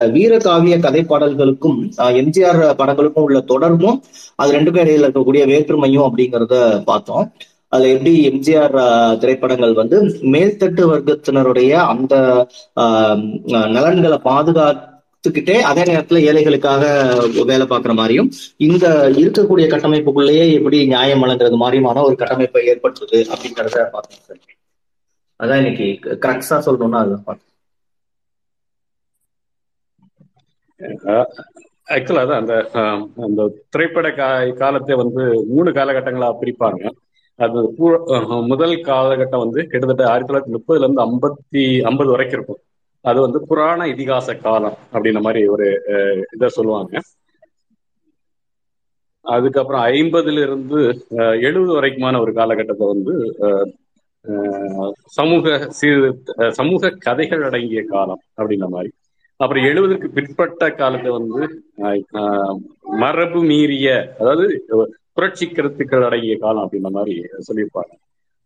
வீரகாவிய கதை பாடல்களுக்கும் எம்ஜிஆர் படங்களுக்கும் உள்ள தொடர்பும் அது ரெண்டுக்கும் இடையில இருக்கக்கூடிய வேற்றுமையும் அப்படிங்கிறத பார்த்தோம். அதுல எப்படி எம்ஜிஆர் திரைப்படங்கள் வந்து மேல்தட்டு வர்க்கத்தினருடைய அந்த நலன்களை பாதுகாத்துக்கிட்டே அதே நேரத்துல ஏழைகளுக்காக வேலை பார்க்குற மாதிரியும் இந்த இருக்கக்கூடிய கட்டமைப்புக்குள்ளேயே எப்படி நியாயம் வழங்குறது மாதிரியுமான ஒரு கட்டமைப்பை ஏற்படுத்துது அப்படிங்கிறத பார்த்தோம் சார். அதான் இன்னைக்கு கரெக்டா சொல்லணும்னா அதுதான். பார்த்தோம் ஆக்சுவலா அதான் அந்த அந்த திரைப்பட கா காலத்தை வந்து மூணு காலகட்டங்களா பிரிப்பாங்க. அது முதல் காலகட்டம் வந்து கிட்டத்தட்ட ஆயிரத்தி தொள்ளாயிரத்தி முப்பதுல இருந்து ஐம்பத்தி ஐம்பது வரைக்கும் இருக்கும். அது வந்து புராண இதிகாச காலம் அப்படின்ற மாதிரி ஒரு இதை சொல்லுவாங்க. அதுக்கப்புறம் ஐம்பதுல இருந்து எழுபது வரைக்குமான ஒரு காலகட்டத்தை வந்து சமூக சீர் சமூக கதைகள் அடங்கிய காலம் அப்படின்ற மாதிரி. அப்புறம் எழுபதுக்கு பிற்பட்ட காலத்தை வந்து மரபு மீறிய அதாவது புரட்சி கருத்துக்கள் அடங்கிய காலம் அப்படின்ற மாதிரி சொல்லியிருப்பாங்க.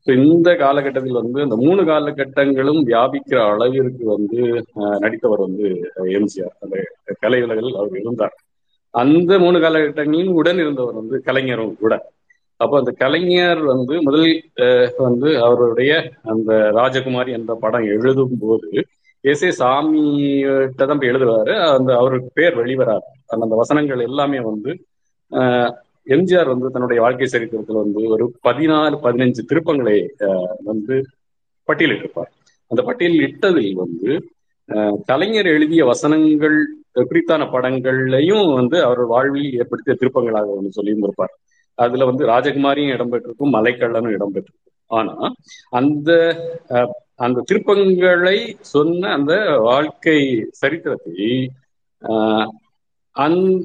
இந்த காலகட்டத்தில் வந்து அந்த மூணு காலகட்டங்களும் வியாபிக்கிற அளவிற்கு வந்து நடித்தவர் வந்து எம்ஜிஆர். அந்த கலை உலகில் அவர் இருந்தார். அந்த மூணு காலகட்டங்களிலும் உடன் இருந்தவர் வந்து கலைஞரும் கூட. அப்போ அந்த கலைஞர் வந்து முதல் வந்து அவருடைய அந்த ராஜகுமாரி என்ற படம் எழுதும் போது எஸ் ஏ சாமிகிட்ட தான் போய் எழுதுவாரு அந்த அவருக்கு பேர் வெளிவராது. அந்த வசனங்கள் எல்லாமே வந்து எம்ஜிஆர் வந்து தன்னுடைய வாழ்க்கை சரித்திரத்தில் வந்து ஒரு பதினாறு பதினஞ்சு திருப்பங்களை வந்து பட்டியலிட்டிருப்பார். அந்த பட்டியலில் இட்டதில் வந்து கலைஞர் எழுதிய வசனங்கள் குறித்தான படங்கள்லையும் வந்து அவர் வாழ்வில் ஏற்படுத்திய திருப்பங்களாக வந்து சொல்லியும் இருப்பார். அதுல வந்து ராஜகுமாரியும் இடம்பெற்றிருக்கும் மலைக்கள்ளனும் இடம்பெற்றிருக்கும். ஆனா அந்த அந்த திருப்பங்களை சொன்ன அந்த வாழ்க்கை சரித்திரத்தை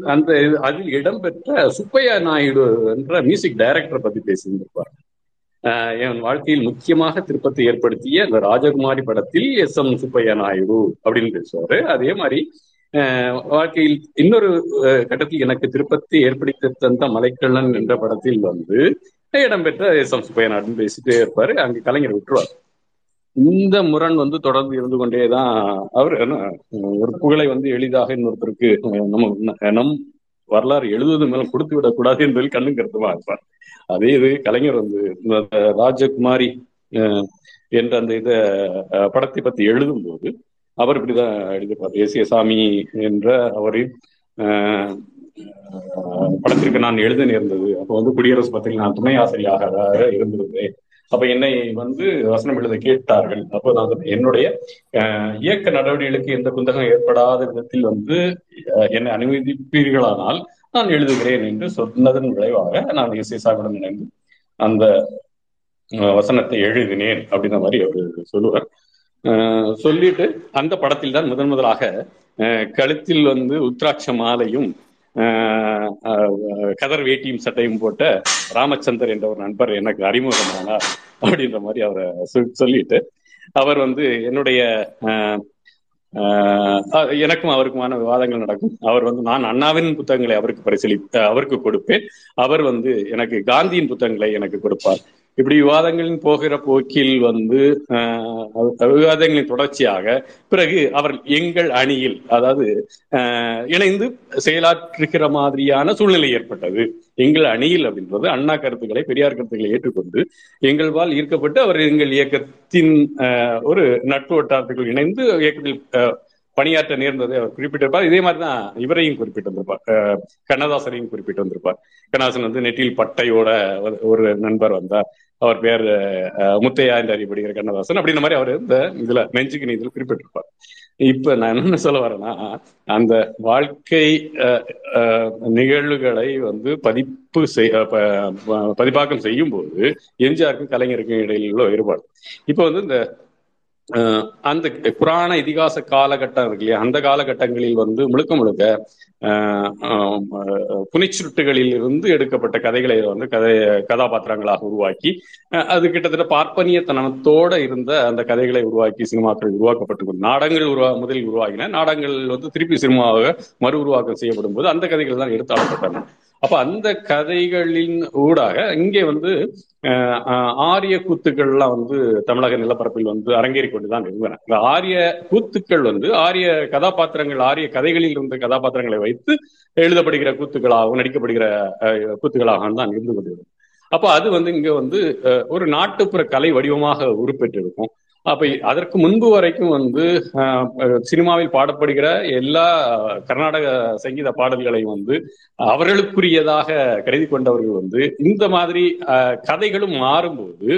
அந்த அதில் இடம்பெற்ற சுப்பையா நாயுடு என்ற மியூசிக் டைரக்டரை பத்தி பேசியிருந்திருப்பார். என் வாழ்க்கையில் முக்கியமாக திருப்பத்தை ஏற்படுத்திய அந்த ராஜகுமாரி படத்தில் எஸ் எம் சுப்பையா நாயுடு அப்படின்னு பேசுவாரு. அதே மாதிரி வாழ்க்கையில் இன்னொரு கட்டத்தில் எனக்கு திருப்பத்தை ஏற்படுத்தி தந்த மலைக்கள்ளன் என்ற படத்தில் வந்து இடம்பெற்ற எஸ் எம் சுப்பையா நாயுடுன்னு பேசிட்டே இருப்பாரு. அங்கு கலைஞர் விட்டுருவார். இந்த முரண் வந்து தொடர்ந்து இருந்து கொண்டேதான் அவர் ஒரு புகழை வந்து எளிதாக இன்னொருத்தருக்கு நம்ம நம் வரலாறு எழுதுவது மேலும் கொடுத்து விடக்கூடாது என்பதில் கண்ணும் கருத்துமா இருப்பார். அதே இது கலைஞர் வந்து ராஜகுமாரி என்ற அந்த இத படத்தை பத்தி எழுதும் போது அவர் இப்படிதான் எழுதிப்பார் தேசிய சாமி என்ற அவரின் படத்திற்கு நான் எழுத நேர்ந்தது. அப்போ வந்து குடியரசு பத்திரிகை நான் துணை ஆசிரியாக இருந்திருந்தேன். அப்ப என்னை வந்து வசனம் எழுத கேட்டார்கள். அப்போ நான் என்னுடைய இயக்க நடவடிக்கைகளுக்கு எந்த குந்தகம் ஏற்படாத விதத்தில் வந்து என்னை அனுமதிப்பீர்களானால் நான் எழுதுகிறேன் என்று சொன்னதன் விளைவாக நான் இசைசாவுடன் இணைந்து அந்த வசனத்தை எழுதினேன் அப்படின்ற மாதிரி அவர் சொல்லுவார். சொல்லிட்டு அந்த படத்தில் தான் முதன் முதலாக கழுத்தில் வந்து உத்ராட்ச மாலையும் கதர் வேட்டியும் சட்டையும் போட்ட ராமச்சந்தர் என்ற ஒரு நண்பர் எனக்கு அறிமுகமானார் அப்படின்ற மாதிரி அவரை சொல்லிட்டு அவர் வந்து என்னுடைய எனக்கும் அவருக்குமான விவாதங்கள் நடக்கும். அவர் வந்து நான் அண்ணாவின் புத்தகங்களை அவருக்கு பரிசீலி அவருக்கு கொடுப்பேன். அவர் வந்து எனக்கு காந்தியின் புத்தகங்களை எனக்கு கொடுப்பார். இப்படி விவாதங்களின் போகிற போக்கில் வந்து விவாதங்களின் தொடர்ச்சியாக பிறகு அவர் எங்கள் அணியில் அதாவது இணைந்து செயலாற்றுகிற மாதிரியான சூழ்நிலை ஏற்பட்டது. எங்கள் அணியில் அப்படின்றது அண்ணா கருத்துக்களை பெரியார் கருத்துக்களை ஏற்றுக்கொண்டு எங்கள் வாழ் ஈர்க்கப்பட்டு அவர் எங்கள் இயக்கத்தின் ஒரு நட்பு வட்டாரத்துக்குள் இணைந்து இயக்கத்தில் பணியாற்ற நேர்ந்தது அவர் குறிப்பிட்டிருப்பார். இதே மாதிரி தான் இவரையும் குறிப்பிட்டிருந்திருப்பார். கண்ணதாசனையும் குறிப்பிட்டு வந்திருப்பார் கண்ணதாசன் வந்து நெட்டில் பட்டையோட ஒரு நண்பர் வந்தார். அவர் பேர் முத்தையா என்று அறியப்படுகிற கண்ணதாசன். அப்படின்ற மாதிரி அவர் இந்த இதுல நெஞ்சுக்கு நீதியில் குறிப்பிட்டிருப்பார். இப்ப நான் என்ன சொல்ல வரேன்னா அந்த வாழ்க்கை நிகழ்வுகளை வந்து பதிப்பு செய் பதிப்பாக்கம் செய்யும் போது எம்ஜிஆருக்கும் கலைஞருக்கும் இடையில் உள்ள வேறுபாடு. இப்ப வந்து இந்த அந்த புராண இதிகாச காலகட்டம் இருக்கு இல்லையா? அந்த காலகட்டங்களில் வந்து முழுக்க முழுக்க புனிச்சுருட்டுகளில் இருந்து எடுக்கப்பட்ட கதைகளை வந்து கதை கதாபாத்திரங்களாக உருவாக்கி அது கிட்டத்தட்ட பார்ப்பனியத்தனத்தோட இருந்த அந்த கதைகளை உருவாக்கி சினிமாக்கள் உருவாக்கப்பட்டு நாடகங்கள் உருவா முதலில் உருவாகின. நாடகங்கள் வந்து திருப்பி சினிமாவாக மறு உருவாக்கம் செய்யப்படும் போது அந்த கதைகள் தான் எடுத்தாளப்பட்டன. அப்ப அந்த கதைகளின் ஊடாக இங்கே வந்து ஆரிய கூத்துக்கள்லாம் வந்து தமிழக நிலப்பரப்பில் வந்து அரங்கேறி கொண்டுதான் இருந்தன. இந்த ஆரிய கூத்துக்கள் வந்து ஆரிய கதாபாத்திரங்கள் ஆரிய கதைகளில் இருந்த கதாபாத்திரங்களை வைத்து எழுதப்படுகிற கூத்துக்களாகவும் நடிக்கப்படுகிற அஹ், கூத்துக்களாகவும் தான் இருந்து கொண்டிருக்கும் அப்ப அது வந்து இங்க வந்து ஒரு நாட்டுப்புற கலை வடிவமாக உருப்பெற்றிருக்கும். அப்ப அதற்கு முன்பு வரைக்கும் வந்து சினிமாவில் பாடப்படுகிற எல்லா கர்நாடக சங்கீத பாடல்களையும் வந்து அவர்களுக்குரியதாக கருதி கொண்டவர்கள் வந்து இந்த மாதிரி கதைகளும் மாறும்போது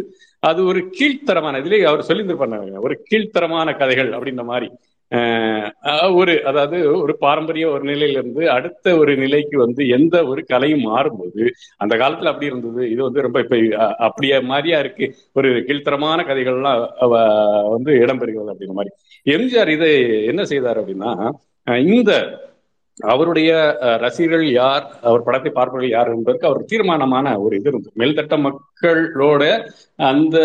அது ஒரு கீழ்த்தரமான இதுல அவர் சொல்லியிருந்திருப்பாங்க ஒரு கீழ்த்தரமான கதைகள் அப்படின்ற மாதிரி. ஒரு அதாவது ஒரு பாரம்பரிய ஒரு நிலையிலிருந்து அடுத்த ஒரு நிலைக்கு வந்து எந்த ஒரு கலையும் மாறும்போது அந்த காலத்துல அப்படி இருந்தது. இது வந்து ரொம்ப இப்ப அப்படியே மாதிரியா இருக்கு. ஒரு கீழ்த்தரமான கதைகள்லாம் வந்து இடம்பெறுகிறது அப்படிங்கிற மாதிரி. எம்ஜிஆர் இதை என்ன செய்தார் அப்படின்னா இந்த அவருடைய அஹ், ரசிகர்கள் யார் அவர் படத்தை பார்ப்பவர்கள் யார் என்பதற்கு அவர் தீர்மானமான ஒரு இது இருந்தது. மேல்தட்ட மக்களோட அந்த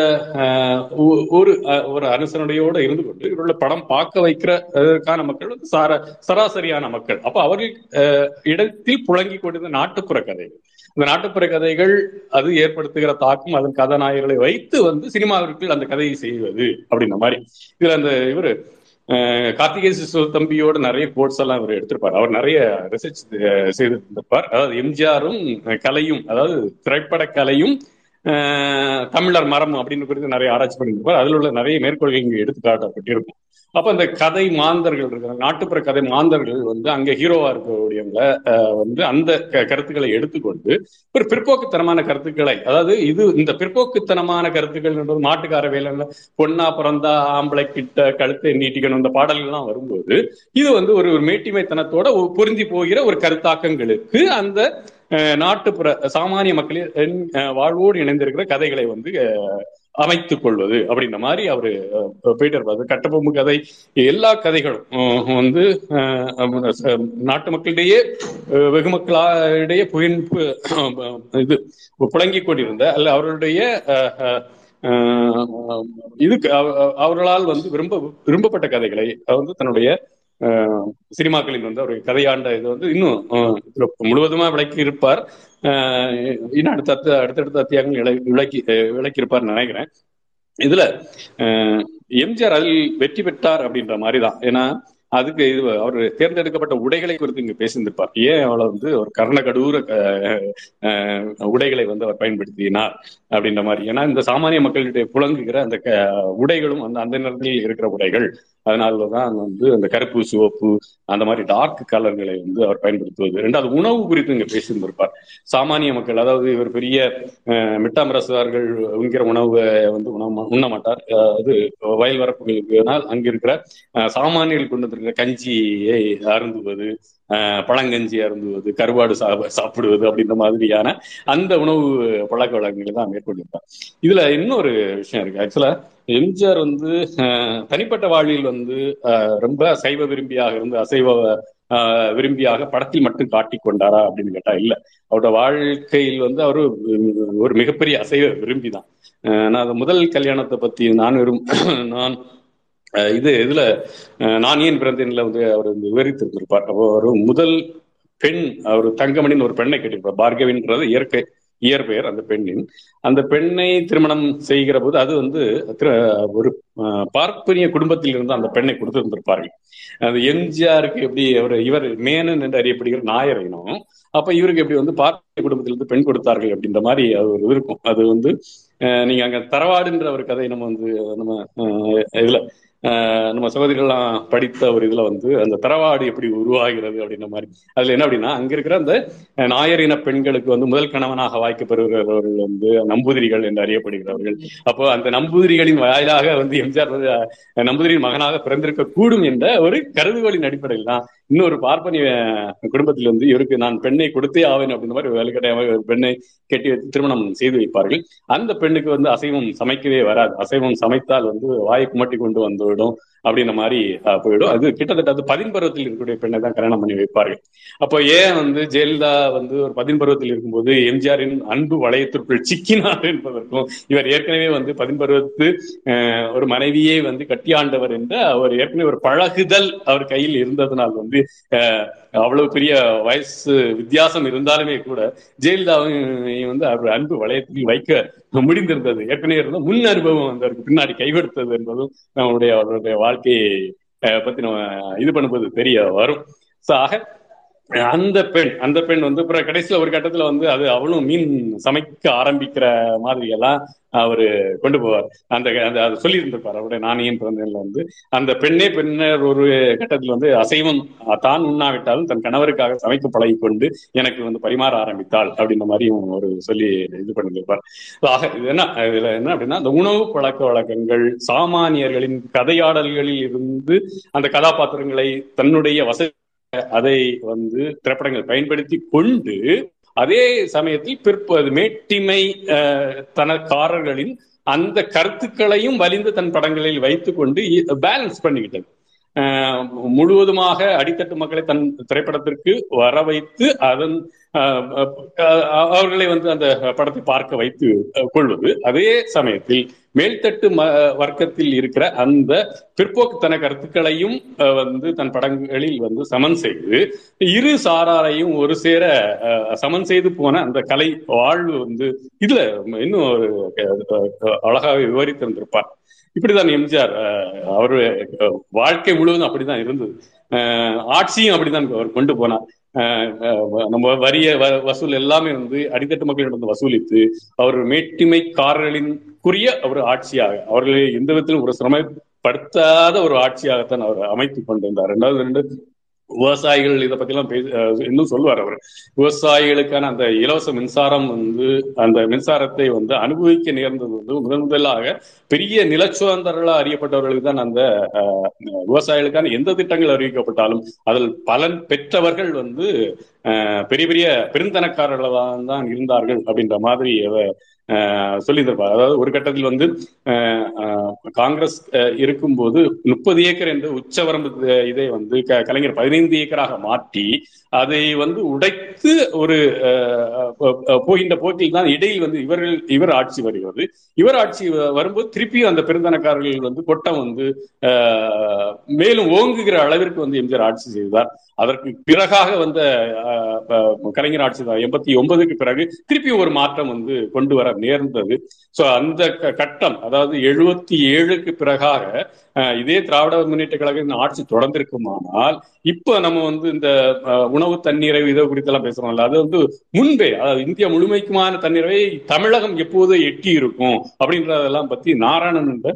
ஒரு அஹ், ஒரு அனுசரணையோட இருந்து கொண்டு இவருடைய படம் பார்க்க வைக்கிறதுக்கான மக்கள் வந்து சார சராசரியான மக்கள். அப்போ அவர்கள் இடத்தில் புழங்கி கொண்டிருந்த நாட்டுப்புற கதைகள். இந்த நாட்டுப்புற கதைகள் அது ஏற்படுத்துகிற தாக்கம் அதன் கதாநாயகர்களை வைத்து வந்து சினிமாவிற்குள் அந்த கதையை செய்வது அப்படின்ற மாதிரி. இதுல அந்த இவரு அஹ், கார்த்திகேய சிசு தம்பியோட நிறைய கோட்ஸ் எல்லாம் அவர் எடுத்திருப்பார். அவர் நிறைய ரிசர்ச் செய்திருந்திருப்பார். அதாவது எம்ஜிஆரும் கலையும் அதாவது திரைப்பட கலையும் தமிழர் மரம் அப்படின்னு குறித்து நிறைய ஆராய்ச்சி பண்ணியிருப்பார். அதில் உள்ள நிறைய மேற்கோள்கள் இங்கே எடுத்து காட்டப்பட்டிருக்கும் அப்ப இந்த கதை மாந்தர்கள் இருக்கிற நாட்டுப்புற கதை மாந்தர்கள் வந்து அங்க ஹீரோவா இருக்கக்கூடியவங்க வந்து அந்த க- கருத்துக்களை எடுத்துக்கொண்டு ஒரு பிற்போக்குத்தனமான கருத்துக்களை அதாவது இது இந்த பிற்போக்குத்தனமான கருத்துக்கள் என்பது மாட்டுக்கார வேலையில பொண்ணா பிறந்தா ஆம்பளை கிட்ட கழுத்தை நீட்டிக்கணும் இந்த பாடல்கள்லாம் வரும்போது இது வந்து ஒரு ஒரு மேட்டிமைத்தனத்தோட பொருந்தி போகிற ஒரு கருத்தாக்கங்களுக்கு அந்த நாட்டுப்புற சாமானிய மக்களின் வாழ்வோடு இணைந்திருக்கிற கதைகளை வந்து அமைத்துக் கொள்வது அப்படின்ற மாதிரி அவரு போயிட்டு கட்டபொம்பு கதை. எல்லா கதைகளும் வந்து நாட்டு மக்களிடையே வெகு மக்களிடையே புயன் இது புழங்கிக் கொண்டிருந்த அல்ல அவர்களுடைய அஹ், இதுக்கு அவர்களால் வந்து விரும்ப விரும்பப்பட்ட கதைகளை வந்து தன்னுடைய சினிமாக்களில் வந்து அவருடைய கதையாண்ட இது வந்து இன்னும் முழுவதுமா விளக்கி இருப்பார் இன்னும் அடுத்த அடுத்தடுத்த அத்தியாயங்கள் விளக்கி விளக்கி இருப்பார்னு நினைக்கிறேன். இதுல எம்ஜிஆர் அதில் வெற்றி பெற்றார் அப்படின்ற மாதிரி தான். ஏன்னா அதுக்கு இது அவர் தேர்ந்தெடுக்கப்பட்ட உடைகளை குறித்து இங்க பேசியிருந்திருப்பார். ஏன் அவளை வந்து ஒரு கர்ணகடூர உடைகளை வந்து அவர் பயன்படுத்தினார் அப்படின்ற மாதிரி. ஏன்னா இந்த சாமானிய மக்களிடையே புழங்குகிற அந்த உடைகளும் அந்த அந்த நேரத்தில் இருக்கிற உடைகள். அதனாலதான் வந்து அந்த கருப்பு சிவப்பு அந்த மாதிரி டார்க் கலர்களை வந்து அவர் பயன்படுத்துவது. ரெண்டாவது உணவு குறித்து இங்க பேசியிருந்திருப்பார். சாமானிய மக்கள் அதாவது இவர் பெரிய அஹ், மிட்டாமரசுவார்கள் உண்கிற உணவை வந்து உண உண்ண மாட்டார் அது வயல் வரப்புகளுக்குனால் அங்க இருக்கிற அஹ், சாமானியர்கள் கொண்டு வந்திருக்கிற கஞ்சியை அருந்துவது பழங்கஞ்சி அருந்துவது கருவாடு சாப்ப சாப்பிடுவது அப்படின்ற மாதிரியான அந்த உணவு பழக்க வழக்கங்களை தான் மேற்கொண்டிருப்பார். இதுல இன்னொரு விஷயம் இருக்கு. ஆக்சுவலா எம்ஜிஆர் வந்து தனிப்பட்ட வாழ்வில் வந்து ரொம்ப சைவ விரும்பியாக இருந்து அசைவ விரும்பியாக படத்தில் மட்டும் காட்டிக் கொண்டாரா அப்படின்னு கேட்டா இல்ல. அவரோட வாழ்க்கையில் வந்து அவரு ஒரு மிகப்பெரிய அசைவ விரும்பி தான் நான் அந்த முதல் கல்யாணத்தை பத்தி நான் விரும் நான் இது இதுல அஹ், நான் ஏன் பிறந்தேன்ல வந்து அவர் வந்து விவரித்திருந்திருப்பார். அவர் முதல் பெண் அவர் தங்கமணின்னு ஒரு பெண்ணை கேட்டிருப்பார். பார்கவின்றது இயற்கை. இயற்பெயர் அந்த பெண்ணின். அந்த பெண்ணை திருமணம் செய்கிற போது அது வந்து திரு- ஒரு அஹ், பார்ப்பனிய குடும்பத்தில் இருந்து அந்த பெண்ணை கொடுத்திருந்திருப்பார்கள். அது எம்ஜிஆருக்கு எப்படி அவர் இவர் மேனன் என்று அறியப்படுகிற நாயர் இனம் அப்ப இவருக்கு எப்படி வந்து பார்ப்பனிய குடும்பத்திலிருந்து பெண் கொடுத்தார்கள் அப்படின்ற மாதிரி அது ஒரு இருக்கும். அது வந்து நீங்க அங்க தரவாடுன்ற ஒரு கதை நம்ம வந்து நம்ம இதுல அஹ், நம்ம சகோதரிகள்லாம் படித்த ஒரு இதுல வந்து அந்த தரவாடு எப்படி உருவாகிறது அப்படின்ற மாதிரி. அதுல என்ன அப்படின்னா அங்க இருக்கிற அந்த நாயரின பெண்களுக்கு வந்து முதல் கணவனாக வாய்க்கப்படுகிறவர்கள் வந்து நம்பூதிரிகள் என்று அறியப்படுகிறவர்கள். அப்போ அந்த நம்பூதிரிகளின் வாயிலாக வந்து எம்ஜிஆர் நம்பூதிரியின் மகனாக பிறந்திருக்க கூடும் என்ற ஒரு கருதுகோளின் அடிப்படையில் தான் இன்னொரு பார்ப்பனி குடும்பத்தில் வந்து இவருக்கு நான் பெண்ணை கொடுத்தே ஆவேன் அப்படின்ற மாதிரி வேலைக்கட்டாயமாக ஒரு பெண்ணை கட்டி வைத்து திருமணம் செய்து வைப்பார்கள். அந்த பெண்ணுக்கு வந்து அசைவம் சமைக்கவே வராது. அசைவம் சமைத்தால் வந்து வாயை குமட்டி கொண்டு வந்துவிடும் அப்படின்ற மாதிரி போயிடும். அது கிட்டத்தட்ட அது பதின் பருவத்தில் இருக்கக்கூடிய பெண்ணை தான் கல்யாணம் பண்ணி வைப்பார்கள். அப்போ ஏன் வந்து ஜெயலலிதா வந்து ஒரு பதின் பருவத்தில் இருக்கும்போது எம்ஜிஆரின் அன்பு வளையத்திற்குள் சிக்கினார் என்பதற்கும் இவர் ஏற்கனவே வந்து பதின் பருவத்து ஒரு மனைவியை வந்து கட்டியாண்டவர் என்ற அவர் ஏற்கனவே ஒரு பழகுதல் அவர் கையில் இருந்ததனால் வந்து வந்து அவ்வளவு பெரிய வயசு வித்தியாசம் இருந்தாலுமே கூட ஜெயலலிதாவையும் வந்து அவர் அன்பு வளையத்தில் வைக்க முடிந்திருந்தது. ஏற்கனவே இருந்த முன் அனுபவம் வந்து அவருக்கு பின்னாடி கைவிடுத்தது என்பதும் நம்மளுடைய அவருடைய வாழ்க்கையை பத்தி நம்ம இது பண்ணும்போது தெரிய வரும். ஸோ ஆக அந்த பெண் அந்த பெண் வந்து அப்புறம் கடைசியில ஒரு கட்டத்துல வந்து அது அவளும் மீன் சமைக்க ஆரம்பிக்கிற மாதிரி எல்லாம் அவரு கொண்டு போவார். அந்த அது சொல்லி இருந்திருப்பார் அவருடைய நாணயம் பிறந்ததுல வந்து அந்த பெண்ணே பின்னர் ஒரு கட்டத்தில் வந்து அசைவம் தான் உண்ணாவிட்டாலும் தன் கணவருக்காக சமைக்க பழகி கொண்டு எனக்கு வந்து பரிமாற ஆரம்பித்தாள் அப்படின்ற மாதிரியும் ஒரு சொல்லி இது பண்ணியிருப்பார். ஆக இது என்ன இதுல என்ன அப்படின்னா அந்த உணவு பழக்க வழக்கங்கள் சாமானியர்களின் கதையாடல்களில் இருந்து அந்த கதாபாத்திரங்களை தன்னுடைய வசதி அதை வந்து திரைப்படங்கள் பயன்படுத்தி கொண்டு அதே சமயத்தில் பிற்பது மேட்டிமை தனக்காரர்களின் அந்த கருத்துக்களையும் வலிந்து தன் படங்களில் வைத்துக் கொண்டு பேலன்ஸ் பண்ணிக்கிட்டது. முழுவதுமாக அடித்தட்டு மக்களை தன் திரைப்படத்திற்கு வர வைத்து அதன் அவர்களை வந்து அந்த படத்தை பார்க்க வைத்து கொள்வது. அதே சமயத்தில் மேல்தட்டு வர்க்கத்தில் இருக்கிற அந்த பிற்போக்குத்தன கருத்துக்களையும் வந்து தன் படங்களில் வந்து சமன் செய்து இரு சாராரையும் ஒரு சேர சமன் செய்து போன அந்த கலை வாழ்வு வந்து இதுல இன்னும் ஒரு அழகாக விவரித்திருந்திருப்பார். இப்படிதான் எம்ஜிஆர் அவரு வாழ்க்கை முழுவதும் அப்படிதான் இருந்தது. ஆட்சியும் அப்படிதான் அவர் கொண்டு போனார். நம்ம வரிய வசூல் எல்லாமே வந்து அடித்தட்டு மக்களிடம் வந்து வசூலித்து அவர் மேட்டிமைக்காரர்களின் குறிய ஒரு ஆட்சியாக அவர்களை எந்த விதத்திலும் ஒரு சிரமப்படுத்தாத ஒரு ஆட்சியாகத்தான் அவர் அமைத்துக் கொண்டிருந்தார். இரண்டாவது ரெண்டு விவசாயிகள் இதை பத்தி எல்லாம் பேச இன்னும் சொல்லுவார் அவர். விவசாயிகளுக்கான அந்த இலவச மின்சாரம் வந்து அந்த மின்சாரத்தை வந்து அனுபவிக்க நேர்ந்தது வந்து முதன் முதலாக பெரிய நிலச்சுதந்தர்களாக அறியப்பட்டவர்களுக்கு தான் அந்த விவசாயிகளுக்கான எந்த திட்டங்கள் அறிவிக்கப்பட்டாலும் அதில் பலன் பெற்றவர்கள் வந்து பெரிய பெரிய பெருந்தனக்காரர்களாக தான் இருந்தார்கள் அப்படின்ற மாதிரி சொல்லியிருப்பார் அதாவது ஒரு கட்டத்தில் வந்து காங்கிரஸ் இருக்கும்போது முப்பது ஏக்கர் என்று உச்சவரம்பு இதை வந்து கலைஞர் பதினைந்து ஏக்கராக மாற்றி அதை வந்து உடைத்து ஒரு போகின்ற போக்கில் தான் இடையில் வந்து இவர்கள் இவர் ஆட்சி வருகிறது. இவர் ஆட்சி வரும்போது திருப்பியும் அந்த பெருந்தனக்காரர்கள் வந்து கொட்டம் வந்து மேலும் ஓங்குகிற அளவிற்கு வந்து எம்ஜிஆர் ஆட்சி செய்தார். அதற்கு பிறகாக வந்த கலைஞர் ஆட்சி தான் எண்பத்தி ஒன்பதுக்கு பிறகு திருப்பி ஒரு மாற்றம் வந்து கொண்டு வர நேர்ந்தது. சோ அந்த கட்டம் அதாவது எழுபத்தி ஏழுக்கு பிறகாக இதே திராவிட முன்னேற்ற கழக ஆட்சி தொடர்ந்திருக்குமானால் இப்ப நம்ம வந்து இந்த உணவு தண்ணீரை இதை குறித்தெல்லாம் பேசுறோம்ல. அது வந்து முன்பே அதாவது இந்தியா முழுமைக்குமான தண்ணீரை தமிழகம் எப்போது எட்டி இருக்கும் அப்படின்றதெல்லாம் பத்தி நாராயணன் என்ற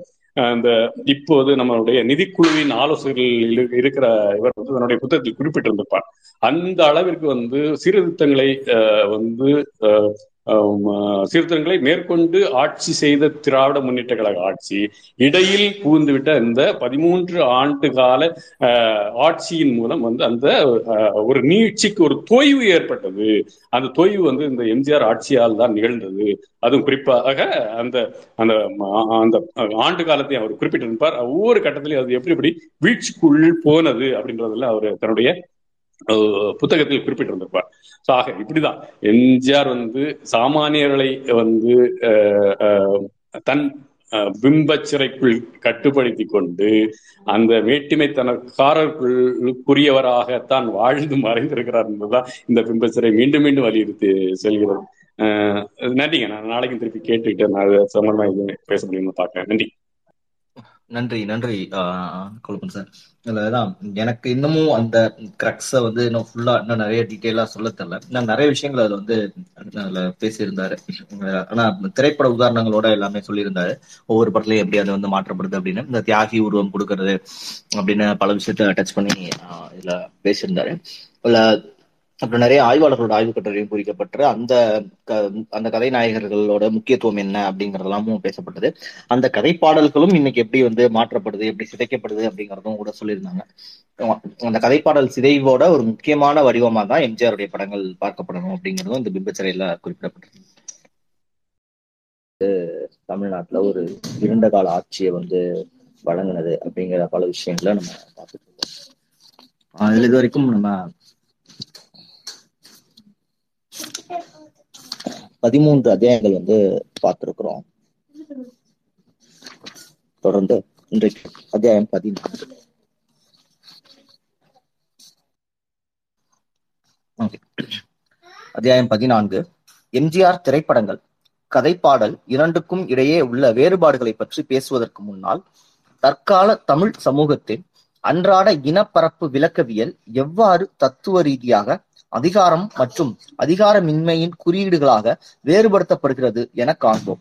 இந்த இப்போது நம்மளுடைய நிதிக்குழுவின் ஆலோசகர்கள் இருக்கிற இவர் வந்து தன்னுடைய புத்தகத்தில் குறிப்பிட்டிருந்திருப்பார். அந்த அளவிற்கு வந்து சீர்திருத்தங்களை வந்து சீர்திருத்தங்களை மேற்கொண்டு ஆட்சி செய்த திராவிட முன்னேற்ற கழக ஆட்சி இடையில் புகுந்துவிட்ட இந்த பதிமூன்று ஆண்டு கால ஆட்சியின் மூலம் வந்து அந்த ஒரு நீட்சிக்கு ஒரு தொய்வு ஏற்பட்டது. அந்த தொய்வு வந்து இந்த எம்ஜிஆர் ஆட்சியால் தான் நிகழ்ந்தது. அதுவும் குறிப்பாக அந்த அந்த அந்த ஆண்டு காலத்தை அவர் குறிப்பிட்டிருப்பார். ஒவ்வொரு கட்டத்திலையும் அது எப்படி எப்படி வீழ்ச்சிக்குள் போனது அப்படின்றதுல அவர் தன்னுடைய புத்தகத்தில் குறிப்பிட்டிருந்திருப்பார். ஸோ ஆக இப்படிதான். எம்ஜிஆர் வந்து சாமானியர்களை வந்து தன் பிம்ப சிறைக்குள் கட்டுப்படுத்தி கொண்டு அந்த வேட்டிமைத்தனக்காரர்களுக்குரியவராகத்தான் வாழ்ந்து மறைந்திருக்கிறார் என்பதுதான் இந்த பிம்ப சிறை மீண்டும் மீண்டும் வலியுறுத்தி செல்கிறது. நன்றிங்க. நான் நாளைக்கு திருப்பி கேட்டுக்கிட்டு நான் சம்பந்தமாக பேச முடியும்னு பார்க்கிறேன். நன்றி. நன்றி நன்றி கொழுப்பன் சார். இதுலதான் எனக்கு இன்னமும் அந்த கிரக்ஸ வந்து இன்னும் ஃபுல்லா இன்னும் நிறைய டீட்டெயிலா சொல்ல தெரியல. நான் நிறைய விஷயங்கள் அதுல வந்து அதுல பேசியிருந்தாரு. ஆனா திரைப்பட உதாரணங்களோட எல்லாமே சொல்லியிருந்தாரு. ஒவ்வொரு படத்துலயும் எப்படி அது வந்து மாற்றப்படுது அப்படின்னு. இந்த தியாகி உருவம் கொடுக்கறது அப்படின்னு பல விஷயத்த டச் பண்ணி இதுல பேசியிருந்தாரு. இதுல அப்புறம் நிறைய ஆய்வாளர்களோட ஆய்வு கட்டுரையும் குறிக்கப்பட்டு அந்த அந்த கதைநாயகர்களோட முக்கியத்துவம் என்ன அப்படிங்கறதெல்லாமும் பேசப்பட்டது. அந்த கதைப்பாடல்களும் இன்னைக்கு எப்படி வந்து மாற்றப்படுது எப்படி சிதைக்கப்படுது அப்படிங்கறதும் கூட சொல்லியிருந்தாங்க. அந்த கதைப்பாடல் சிதைவோட ஒரு முக்கியமான வடிவமா தான் எம்ஜிஆருடைய படங்கள் பார்க்கப்படணும் அப்படிங்கிறதும் இந்த பிம்பச்சிறையில குறிப்பிடப்பட்டிருக்கு. தமிழ்நாட்டுல ஒரு இருண்ட கால ஆட்சியை வந்து வழங்கினது அப்படிங்கிற பல விஷயங்களை நம்ம பார்த்துட்டு இருக்கோம். இதுல இது வரைக்கும் நம்ம பதிமூன்று அத்தியாயங்கள் வந்து பார்த்திருக்கிறோம். தொடர்ந்து இன்றைக்கு அத்தியாயம் பதினான்கு. அத்தியாயம் பதினான்கு. எம்ஜிஆர் திரைப்படங்கள். கதைப்பாடல் இரண்டுக்கும் இடையே உள்ள வேறுபாடுகளை பற்றி பேசுவதற்கு முன்னால் தற்கால தமிழ் சமூகத்தின் அன்றாட இனப்பரப்பு விளக்கவியல் எவ்வாறு தத்துவ ரீதியாக அதிகாரம் மற்றும் அதிகாரமின்மையின் குறியீடுகளாக வேறுபடுத்தப்படுகிறது என காண்போம்.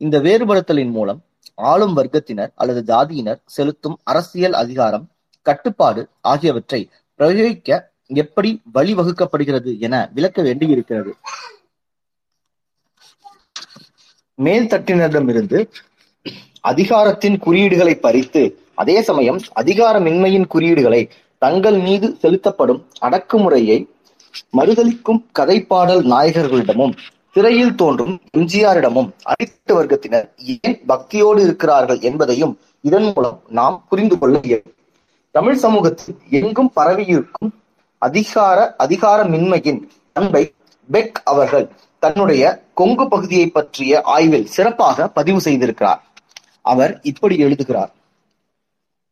இந்த வேறுபடுத்தலின் மூலம் ஆளும் வர்க்கத்தினர் அல்லது ஜாதியினர் செலுத்தும் அரசியல் அதிகாரம் கட்டுப்பாடு ஆகியவற்றை பிரயோகிக்க எப்படி வழிவகுக்கப்படுகிறது என விளக்க வேண்டியிருக்கிறது. மேல்தட்டினரிடமிருந்து அதிகாரத்தின் குறியீடுகளை பறித்து அதே சமயம் அதிகாரமின்மையின் குறியீடுகளை தங்கள் மீது செலுத்தப்படும் அடக்குமுறையை மறுதளிக்கும் கதைப்பாடல் நாயகர்களிடமும் திரையில் தோன்றும் எம்ஜிஆரிடமும் அடித்த வர்க்கத்தினர் ஏன் பக்தியோடு இருக்கிறார்கள் என்பதையும் இதன் மூலம் நாம் புரிந்து கொள்ள இயலும். தமிழ் சமூகத்தில் எங்கும் பரவியிருக்கும் அதிகார அதிகாரமின்மையின் அன்பை பெக் அவர்கள் தன்னுடைய கொங்கு பகுதியை பற்றிய ஆய்வில் சிறப்பாக பதிவு செய்திருக்கிறார். அவர் இப்படி எழுதுகிறார்.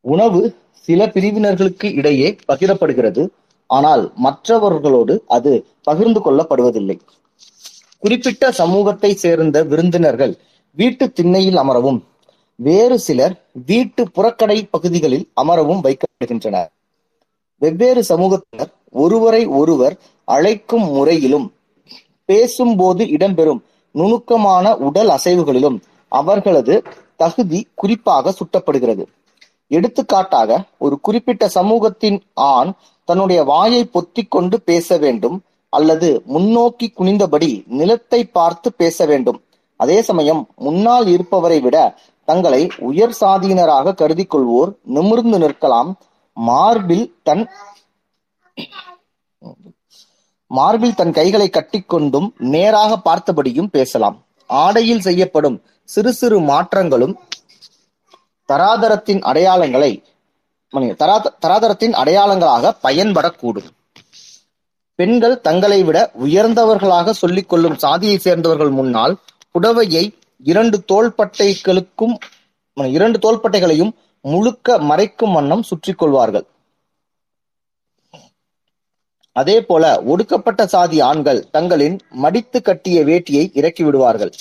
உணவு சில பிரிவினர்களுக்கு இடையே பகிரப்படுகிறது. ஆனால் மற்றவர்களோடு அது பகிர்ந்து கொள்ளப்படுவதில்லை. குறிப்பிட்ட சமூகத்தை சேர்ந்த விருந்தினர்கள் வீட்டு திண்ணையில் அமரவும் வேறு சிலர் வீட்டு புறக்கடை பகுதிகளில் அமரவும் வைக்கப்படுகின்றனர். வெவ்வேறு சமூகத்தினர் ஒருவரை ஒருவர் அழைக்கும் முறையிலும் பேசும்போது இடம்பெறும் நுணுக்கமான உடல் அசைவுகளிலும் அவர்களது தகுதி குறிப்பாக சுட்டப்படுகிறது. எடுத்துக்காட்டாக ஒரு குறிப்பிட்ட சமூகத்தின் ஆண் தன்னுடைய வாயை பொத்திக் கொண்டு பேச வேண்டும் அல்லது முன்னோக்கி குனிந்தபடி நிலத்தை பார்த்து பேச வேண்டும். அதே சமயம் முன்னால் இருப்பவரை விட தங்களை உயர் சாதியினராக கருதி கொள்வோர் நிமிர்ந்து நிற்கலாம். மார்பில் தன் மார்பில் தன் கைகளை கட்டிக்கொண்டும் நேராக பார்த்தபடியும் பேசலாம். ஆடையில் செய்யப்படும் சிறு சிறு மாற்றங்களும் தராதரத்தின் அடையாளங்களை தராதரத்தின் அடையாளங்களாக பயன்படக்கூடும். பெண்கள் தங்களை விட உயர்ந்தவர்களாக சொல்லிக் கொள்ளும் சாதியை சேர்ந்தவர்கள் முன்னால் புடவையை இரண்டு தோள்பட்டைகளுக்கும் இரண்டு தோள்பட்டைகளையும் முழுக்க மறைக்கும் வண்ணம் சுற்றிக் கொள்வார்கள் அதே போல ஒடுக்கப்பட்ட சாதி ஆண்கள் தங்களின் மடித்து கட்டிய வேட்டியை இறக்கி விடுவார்கள்.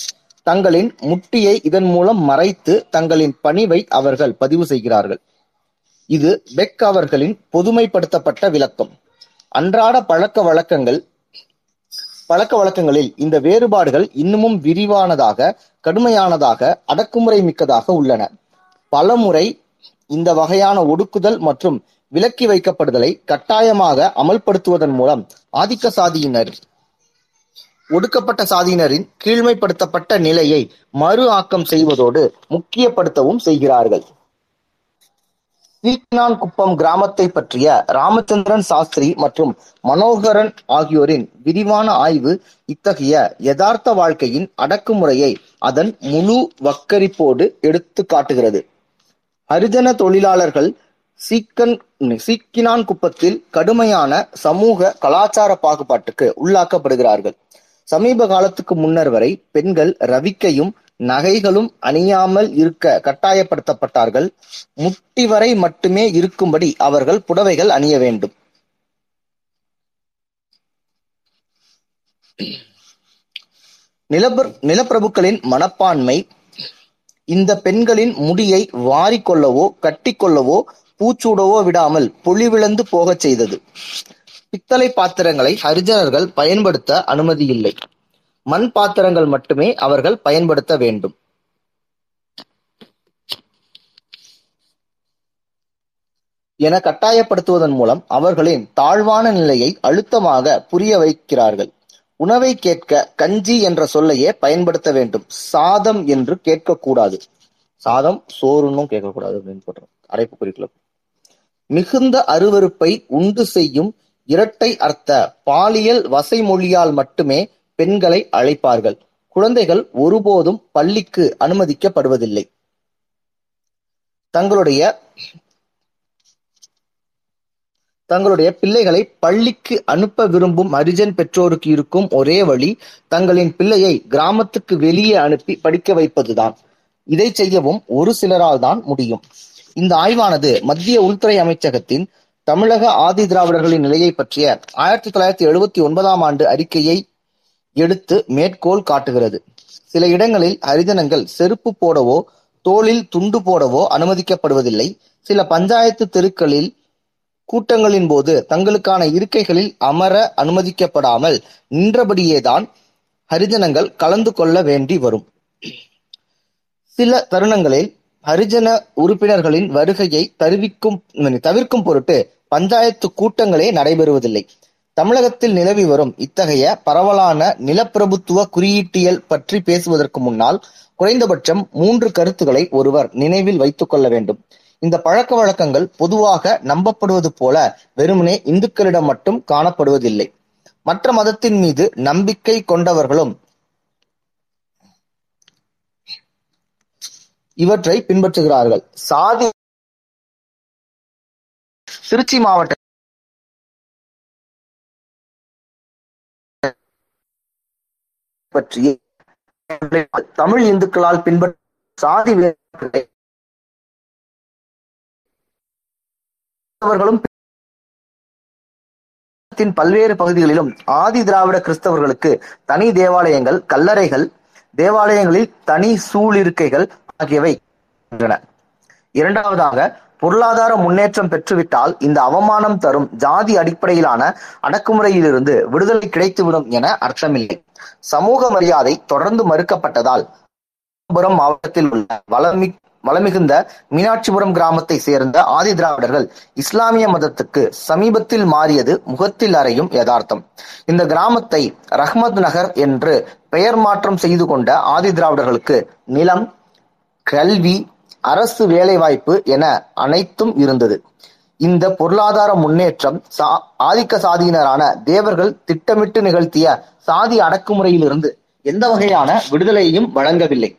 தங்களின் முட்டியை இதன் மூலம் மறைத்து தங்களின் பணிவை அவர்கள் பதிவு செய்கிறார்கள். இது பெக் அவர்களின் பொதுமைப்படுத்தப்பட்ட விளக்கம். அன்றாட பழக்க வழக்கங்கள் பழக்க வழக்கங்களில் இந்த வேறுபாடுகள் இன்னமும் விரிவானதாக கடுமையானதாக அடக்குமுறை மிக்கதாக உள்ளன. பலமுறை இந்த வகையான ஒடுக்குதல் மற்றும் விலக்கி வைக்கப்படுதலை கட்டாயமாக அமல்படுத்துவதன் மூலம் ஆதிக்க சாதியினர் ஒடுக்கப்பட்ட சாதியினரின் கீழ்மைப்படுத்தப்பட்ட நிலையை மறு ஆக்கம் செய்வதோடு முக்கியப்படுத்தவும் செய்கிறார்கள். சீக்கினான் குப்பம் கிராமத்தை பற்றிய ராமச்சந்திரன் சாஸ்திரி மற்றும் மனோகரன் ஆகியோரின் விரிவான ஆய்வு இத்தகைய யதார்த்த வாழ்க்கையின் அடக்குமுறையை அதன் முழு வக்கரிப்போடு எடுத்து காட்டுகிறது. ஹரிஜன தொழிலாளர்கள் சீக்கன் சீக்கினான் குப்பத்தில் கடுமையான சமூக கலாச்சார பாகுபாட்டுக்கு உள்ளாக்கப்படுகிறார்கள். சமீப காலத்துக்கு முன்னர் வரை பெண்கள் ரவிக்கையும் நகைகளும் அணியாமல் இருக்க கட்டாயப்படுத்தப்பட்டார்கள். முட்டி வரை மட்டுமே இருக்கும்படி அவர்கள் புடவைகள் அணிய வேண்டும். நிலப்பர நிலப்பிரபுக்களின் மனப்பான்மை இந்த பெண்களின் முடியை வாரிக்கொள்ளவோ கட்டிக்கொள்ளவோ பூச்சூடவோ விடாமல் பொழிவிழந்து போகச் செய்தது. பித்தளை பாத்திரங்களை ஹரிஜனர்கள் பயன்படுத்த அனுமதியில்லை. மண் பாத்திரங்கள் மட்டுமே அவர்கள் பயன்படுத்த வேண்டும். என கட்டாயப்படுத்துவதன் மூலம் அவர்களின் தாழ்வான நிலையை அழுத்தமாக புரிய வைக்கிறார்கள். உணவை கேட்க கஞ்சி என்ற சொல்லையே பயன்படுத்த வேண்டும். சாதம் என்று கேட்கக்கூடாது. சாதம் சோறுன்னும் கேட்கக்கூடாது அப்படின்னு சொல்றோம். அடைப்பு குறிக்கல மிகுந்த அருவருப்பை உண்டு செய்யும் இரட்டை அர்த்த பாலியல் வசைமொழியால் மட்டுமே பெண்களை அழைப்பார்கள். குழந்தைகள் ஒருபோதும் பள்ளிக்கு அனுமதிக்கப்படுவதில்லை. தங்களுடைய தங்களுடைய பிள்ளைகளை பள்ளிக்கு அனுப்ப விரும்பும் ஹரிஜன் பெற்றோருக்கு இருக்கும் ஒரே வழி தங்களின் பிள்ளையை கிராமத்துக்கு வெளியே அனுப்பி படிக்க வைப்பதுதான். இதை செய்யவும் ஒரு சிலரால் தான் முடியும். இந்த ஆய்வானது மத்திய உள்துறை அமைச்சகத்தின் தமிழக ஆதி திராவிடர்களின் நிலையை பற்றிய ஆயிரத்தி தொள்ளாயிரத்தி எழுபத்தி ஒன்பதாம் ஆண்டு அறிக்கையை எடுத்து மேற்கோள் காட்டுகிறது. சில இடங்களில் ஹரிஜனங்கள் செருப்பு போடவோ தோளில் துண்டு போடவோ அனுமதிக்கப்படுவதில்லை. சில பஞ்சாயத்து தெருக்களில் கூட்டங்களின் போது தங்களுக்கான இருக்கைகளில் அமர அனுமதிக்கப்படாமல் நின்றபடியேதான் ஹரிஜனங்கள் கலந்து கொள்ள வேண்டி வரும். சில தருணங்களில் ஹரிஜன உறுப்பினர்களின் வருகையை தருவிக்கும் தவிர்க்கும் பொருட்டு பஞ்சாயத்து கூட்டங்களே நடைபெறுவதில்லை. தமிழகத்தில் நிலவி வரும் இத்தகைய பரவலான நிலப்பிரபுத்துவ குறியீட்டியல் பற்றி பேசுவதற்கு முன்னால் குறைந்தபட்சம் மூன்று கருத்துக்களை ஒருவர் நினைவில் வைத்துக் கொள்ள வேண்டும். இந்த பழக்க வழக்கங்கள் பொதுவாக நம்பப்படுவது போல வெறுமனே இந்துக்களிடம் மட்டும் காணப்படுவதில்லை. மற்ற மதத்தின் மீது நம்பிக்கை கொண்டவர்களும் இவற்றை பின்பற்றுகிறார்கள். சாதி திருச்சி மாவட்ட பற்றிய தமிழ் இந்துக்களால் பின்பற்ற சாதி அவர்களும் பல்வேறு பகுதிகளிலும் ஆதி திராவிட கிறிஸ்தவர்களுக்கு தனி தேவாலயங்கள் கல்லறைகள் தேவாலயங்களில் தனி சூழிருக்கைகள் ஆகியவை இரண்டாவதாக பொருளாதார முன்னேற்றம் பெற்றுவிட்டால் இந்த அவமானம் தரும் ஜாதி அடிப்படையிலான அடக்குமுறையிலிருந்து விடுதலை கிடைத்துவிடும் என அர்த்தமில்லை. சமூக மரியாதை தொடர்ந்து மறுக்கப்பட்டதால் மாவட்டத்தில் உள்ள வளமி வளமிகுந்த மீனாட்சிபுரம் கிராமத்தை சேர்ந்த ஆதி திராவிடர்கள் இஸ்லாமிய மதத்துக்கு சமீபத்தில் மாறியது முகத்தில் அறையும் யதார்த்தம். இந்த கிராமத்தை ரஹ்மத் நகர் என்று பெயர் மாற்றம் செய்து கொண்ட ஆதி திராவிடர்களுக்கு நிலம் கல்வி அரசு வேலைவாய்ப்பு என அனைத்தும் இருந்தது. இந்த பொருளாதார முன்னேற்றம் சா ஆதிக்க சாதியினரான தேவர்கள் திட்டமிட்டு நிகழ்த்திய சாதி அடக்குமுறையிலிருந்து எந்த வகையான விடுதலையையும் வழங்கவில்லை.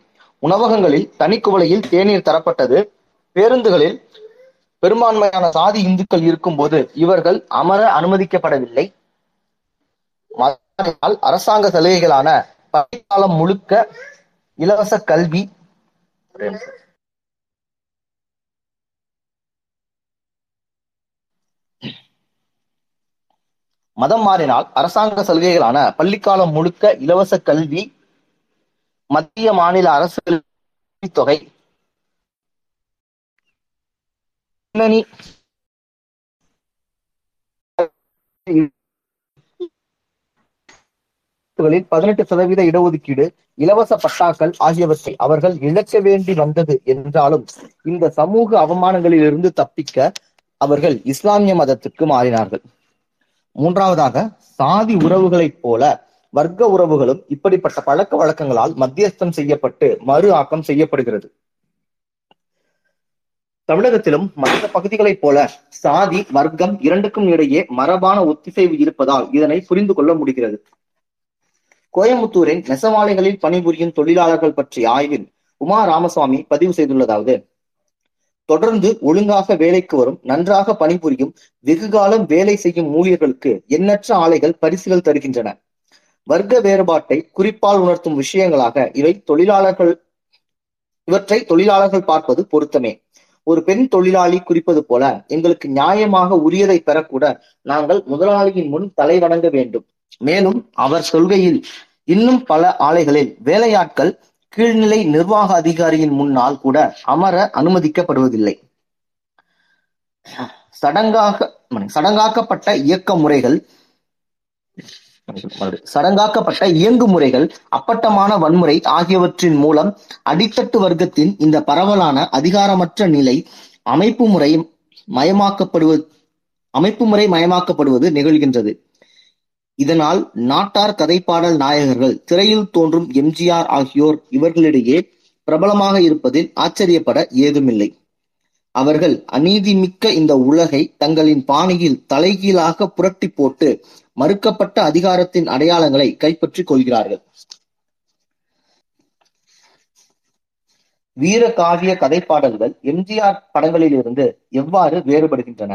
உணவகங்களில் தனிக்குவளையில் தேநீர் தரப்பட்டது. பேருந்துகளில் பெரும்பான்மையான சாதி இந்துக்கள் இருக்கும்போது இவர்கள் அமர அனுமதிக்கப்படவில்லை. அரசாங்க சலுகைகளான பள்ளிக்காலம் முழுக்க இலவச கல்வி மதம் மாறினால் அரசாங்க சலுகைகளான பள்ளிக்காலம் முழுக்க இலவச கல்வி மத்திய மாநில அரசு தொகை பின்னணி பதினெட்டு சதவீத இடஒதுக்கீடு இலவச பட்டாக்கள் ஆகியவற்றை அவர்கள் இழக்க வேண்டி வந்தது என்றாலும் இந்த சமூக அவமானங்களிலிருந்து தப்பிக்க அவர்கள் இஸ்லாமிய மதத்துக்கு மாறினார்கள். மூன்றாவதாக சாதி உறவுகளைப் போல வர்க்க உறவுகளும் இப்படிப்பட்ட பழக்க வழக்கங்களால் மத்தியஸ்தம் செய்யப்பட்டு மறு ஆக்கம் செய்யப்படுகிறது. தமிழகத்திலும் மற்ற பகுதிகளைப் போல சாதி வர்க்கம் இரண்டுக்கும் இடையே மரபான ஒத்திசைவு இருப்பதால் இதனை புரிந்து கொள்ள முடிகிறது. கோயம்புத்தூரின் நெசவாலைகளில் பணிபுரியும் தொழிலாளர்கள் பற்றிய ஆய்வில் உமா ராமசுவாமி பதிவு செய்துள்ளதாவது தொடர்ந்து ஒழுங்காக வேலைக்கு வரும் நன்றாக பணிபுரியும் வெகுகாலம் வேலை செய்யும் ஊழியர்களுக்கு எண்ணற்ற ஆலைகள் பரிசுகள் தருகின்றன. வர்க்க வேறுபாட்டை குறிப்பால் உணர்த்தும் விஷயங்களாக இவை தொழிலாளர்கள் இவற்றை தொழிலாளர்கள் பார்ப்பது பொருத்தமே. ஒரு பெண் தொழிலாளி குறிப்பது போல எங்களுக்கு நியாயமாக உரியதை பெறக்கூட நாங்கள் முதலாளியின் முன் தலை வணங்க வேண்டும். மேலும் அவர் சொல்கையில் இன்னும் பல ஆலைகளில் வேலையாட்கள் கீழ்நிலை நிர்வாக அதிகாரியின் முன்னால் கூட அமர அனுமதிக்கப்படுவதில்லை. சடங்காக சடங்காக்கப்பட்ட இயக்க முறைகள் சடங்காக்கப்பட்ட இயங்கு முறைகள் அப்பட்டமான வன்முறை ஆகியவற்றின் மூலம் அடித்தட்டு வர்க்கத்தின் இந்த பரவலான அதிகாரமற்ற நிலை அமைப்பு முறை மயமாக்கப்படுவது அமைப்பு முறை மயமாக்கப்படுவது நிகழ்கின்றது. இதனால் நாட்டார் கதைப்பாடல் நாயகர்கள் திரையில் தோன்றும் எம்ஜிஆர் ஆகியோர் இவர்களிடையே பிரபலமாக இருப்பதில் ஆச்சரியப்பட ஏதுமில்லை. அவர்கள் அநீதிமிக்க இந்த உலகை தங்களின் பாணியில் தலைகீழாக புரட்டி போட்டு மறுக்கப்பட்ட அதிகாரத்தின் அடையாளங்களை கைப்பற்றிக் கொள்கிறார்கள். வீர காவிய கதைப்பாடல்கள் எம்ஜிஆர் படங்களிலிருந்து எவ்வாறு வேறுபடுகின்றன?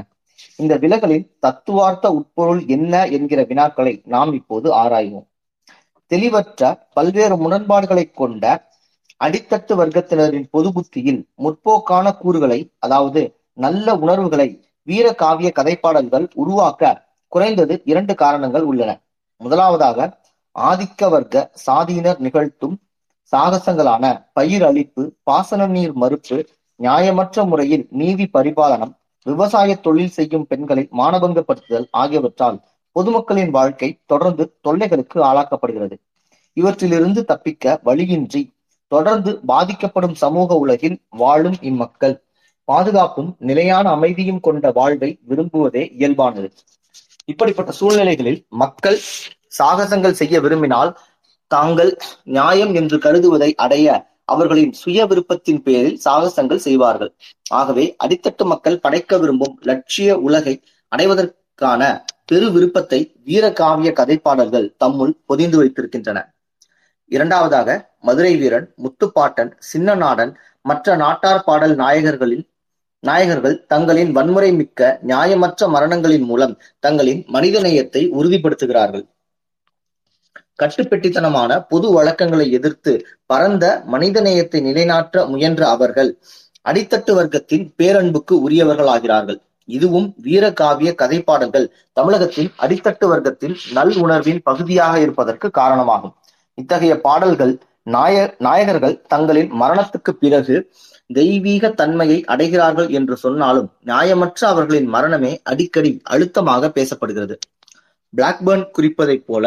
இந்த விலகலில் தத்துவார்த்த உட்பொருள் என்ன என்கிற வினாக்களை நாம் இப்போது ஆராய்வோம். தெளிவற்ற பல்வேறு முரண்பாடுகளை கொண்ட அடித்தட்டு வர்க்கத்தினரின் பொது புத்தியில் முற்போக்கான கூறுகளை அதாவது நல்ல உணர்வுகளை வீர காவிய கதைப்பாடல்கள் உருவாக்க குறைந்தது இரண்டு காரணங்கள் உள்ளன. முதலாவதாக ஆதிக்க வர்க்க சாதியினர் நிகழ்த்தும் சாகசங்களான பயிர் அழிப்பு பாசன நீர் மறுப்பு நியாயமற்ற முறையில் நீதி பரிபாலனம் விவசாய தொழில் செய்யும் பெண்களை மானபங்கப்படுத்துதல் ஆகியவற்றால் பொதுமக்களின் வாழ்க்கை தொடர்ந்து தொல்லைகளுக்கு ஆளாக்கப்படுகிறது. இவற்றிலிருந்து தப்பிக்க வழியின்றி தொடர்ந்து பாதிக்கப்படும் சமூக உலகில் வாழும் இம்மக்கள். பாதுகாப்பும் நிலையான அமைதியும் கொண்ட வாழ்வை விரும்புவதே இயல்பானது. இப்படிப்பட்ட சூழ்நிலைகளில் மக்கள் சாகசங்கள் செய்ய விரும்பினால் தாங்கள் நியாயம் என்று கருதுவதை அடைய அவர்களின் சுய விருப்பத்தின் பேரில் சாகசங்கள் செய்வார்கள். ஆகவே அடித்தட்டு மக்கள் படைக்க விரும்பும் லட்சிய உலகை அடைவதற்கான பெரு விருப்பத்தை வீரகாவிய கதைப்பாடல்கள் தம்முள் பொதிந்து வைத்திருக்கின்றன. இரண்டாவதாக மதுரை வீரன் முத்துப்பாட்டன் சின்னநாடன் மற்ற நாட்டார் பாடல் நாயகர்களின் நாயகர்கள் தங்களின் வன்முறை மிக்க நியாயமற்ற மரணங்களின் மூலம் தங்களின் மனிதநேயத்தை உறுதிப்படுத்துகிறார்கள். கட்டுப்பெட்டித்தனமான பொது வழக்கங்களை எதிர்த்து பரந்த மனிதநேயத்தை நிலைநாட்ட முயன்ற அவர்கள் அடித்தட்டு வர்க்கத்தின் பேரன்புக்கு உரியவர்களாகிறார்கள். இதுவும் வீரகாவிய கதைப்பாடல்கள் தமிழகத்தின் அடித்தட்டு வர்க்கத்தின் நல் உணர்வின் பகுதியாக இருப்பதற்கு காரணமாகும். இத்தகைய பாடல்கள் நாய நாயகர்கள் தங்களின் மரணத்துக்கு பிறகு தெய்வீக தன்மையை அடைகிறார்கள் என்று சொன்னாலும் நியாயமற்ற அவர்களின் மரணமே அடிக்கடி அழுத்தமாக பேசப்படுகிறது. பிளாக்பர்ன் குறிப்பதைப் போல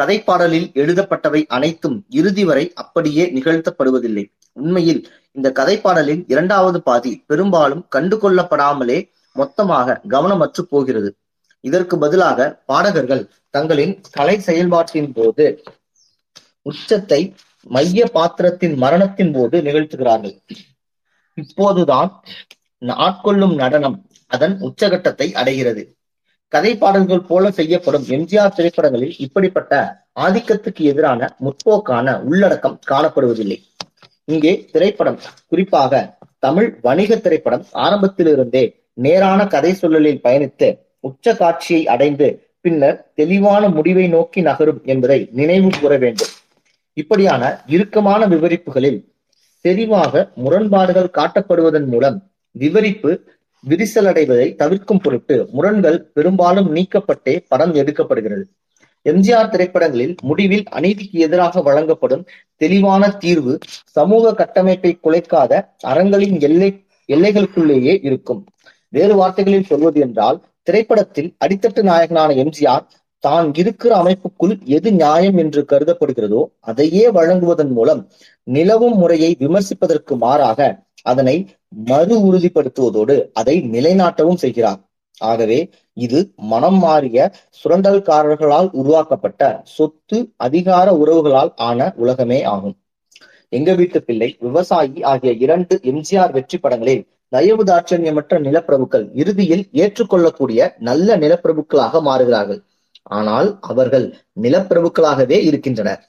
கதைப்பாடலில் எழுதப்பட்டவை அனைத்தும் இறுதி வரை அப்படியே நிகழ்த்தப்படுவதில்லை. உண்மையில் இந்த கதைப்பாடலின் இரண்டாவது பாதி பெரும்பாலும் கண்டுகொள்ளப்படாமலே மொத்தமாக கவனமற்று போகிறது. இதற்கு பதிலாக பாடகர்கள் தங்களின் கலை செயல்பாட்டின் போது உச்சத்தை மைய பாத்திரத்தின் மரணத்தின் போது நிகழ்த்துகிறார்கள். இப்போதுதான் ஆட்கொள்ளும் நடனம் அதன் உச்சகட்டத்தை அடைகிறது. கதை பாடல்கள் போல செய்யப்படும் எம்ஜிஆர் திரைப்படங்களில் இப்படிப்பட்ட ஆதிக்கத்துக்கு எதிரான முற்போக்கான உள்ளடக்கம் காணப்படுவதில்லை. இங்கே திரைப்படம் குறிப்பாக தமிழ் வணிக திரைப்படம் ஆரம்பத்திலிருந்தே நேரான கதை சொல்லலில் பயணித்து உச்ச காட்சியை அடைந்து பின்னர் தெளிவான முடிவை நோக்கி நகரும் என்பதை நினைவு கூற வேண்டும். இப்படியான இறுக்கமான விவரிப்புகளில் தெளிவாக முரண்பாடுகள் காட்டப்படுவதன் மூலம் விவரிப்பு விரிசலடைவதை தவிர்க்கும் பொருட்டு முரண்கள் பெரும்பாலும் நீக்கப்பட்டே படம் எடுக்கப்படுகிறது. எம்ஜிஆர் திரைப்படங்களில் முடிவில் அநீதிக்கு எதிராக வழங்கப்படும் தெளிவான தீர்வு சமூக கட்டமைப்பை குலைக்காத அறங்களின் எல்லை எல்லைகளுக்குள்ளேயே இருக்கும். வேறு வார்த்தைகளில் சொல்வது என்றால் திரைப்படத்தில் அடித்தட்டு நாயகனான எம்ஜிஆர் தான் இருக்கிற அமைப்புக்குள் எது நியாயம் என்று கருதப்படுகிறதோ அதையே வழங்குவதன் மூலம் நிலவும் முறையை விமர்சிப்பதற்கு மாறாக அதனை மறு உறுதிப்படுத்துவதோடு அதை நிலைநாட்டவும் செய்கிறார். ஆகவே இது மனம் மாறிய சுரண்டல்காரர்களால் உருவாக்கப்பட்ட சொத்து அதிகார உறவுகளால் ஆன உலகமே ஆகும். எங்க வீட்டு பிள்ளை விவசாயி ஆகிய இரண்டு எம்ஜிஆர் வெற்றி படங்களில் தயவு தாட்சண்யமற்ற நிலப்பிரபுக்கள் இறுதியில் ஏற்றுக்கொள்ளக்கூடிய நல்ல நிலப்பிரபுக்களாக மாறுகிறார்கள். ஆனால் அவர்கள் நிலப்பிரபுக்களாகவே இருக்கின்றனர்.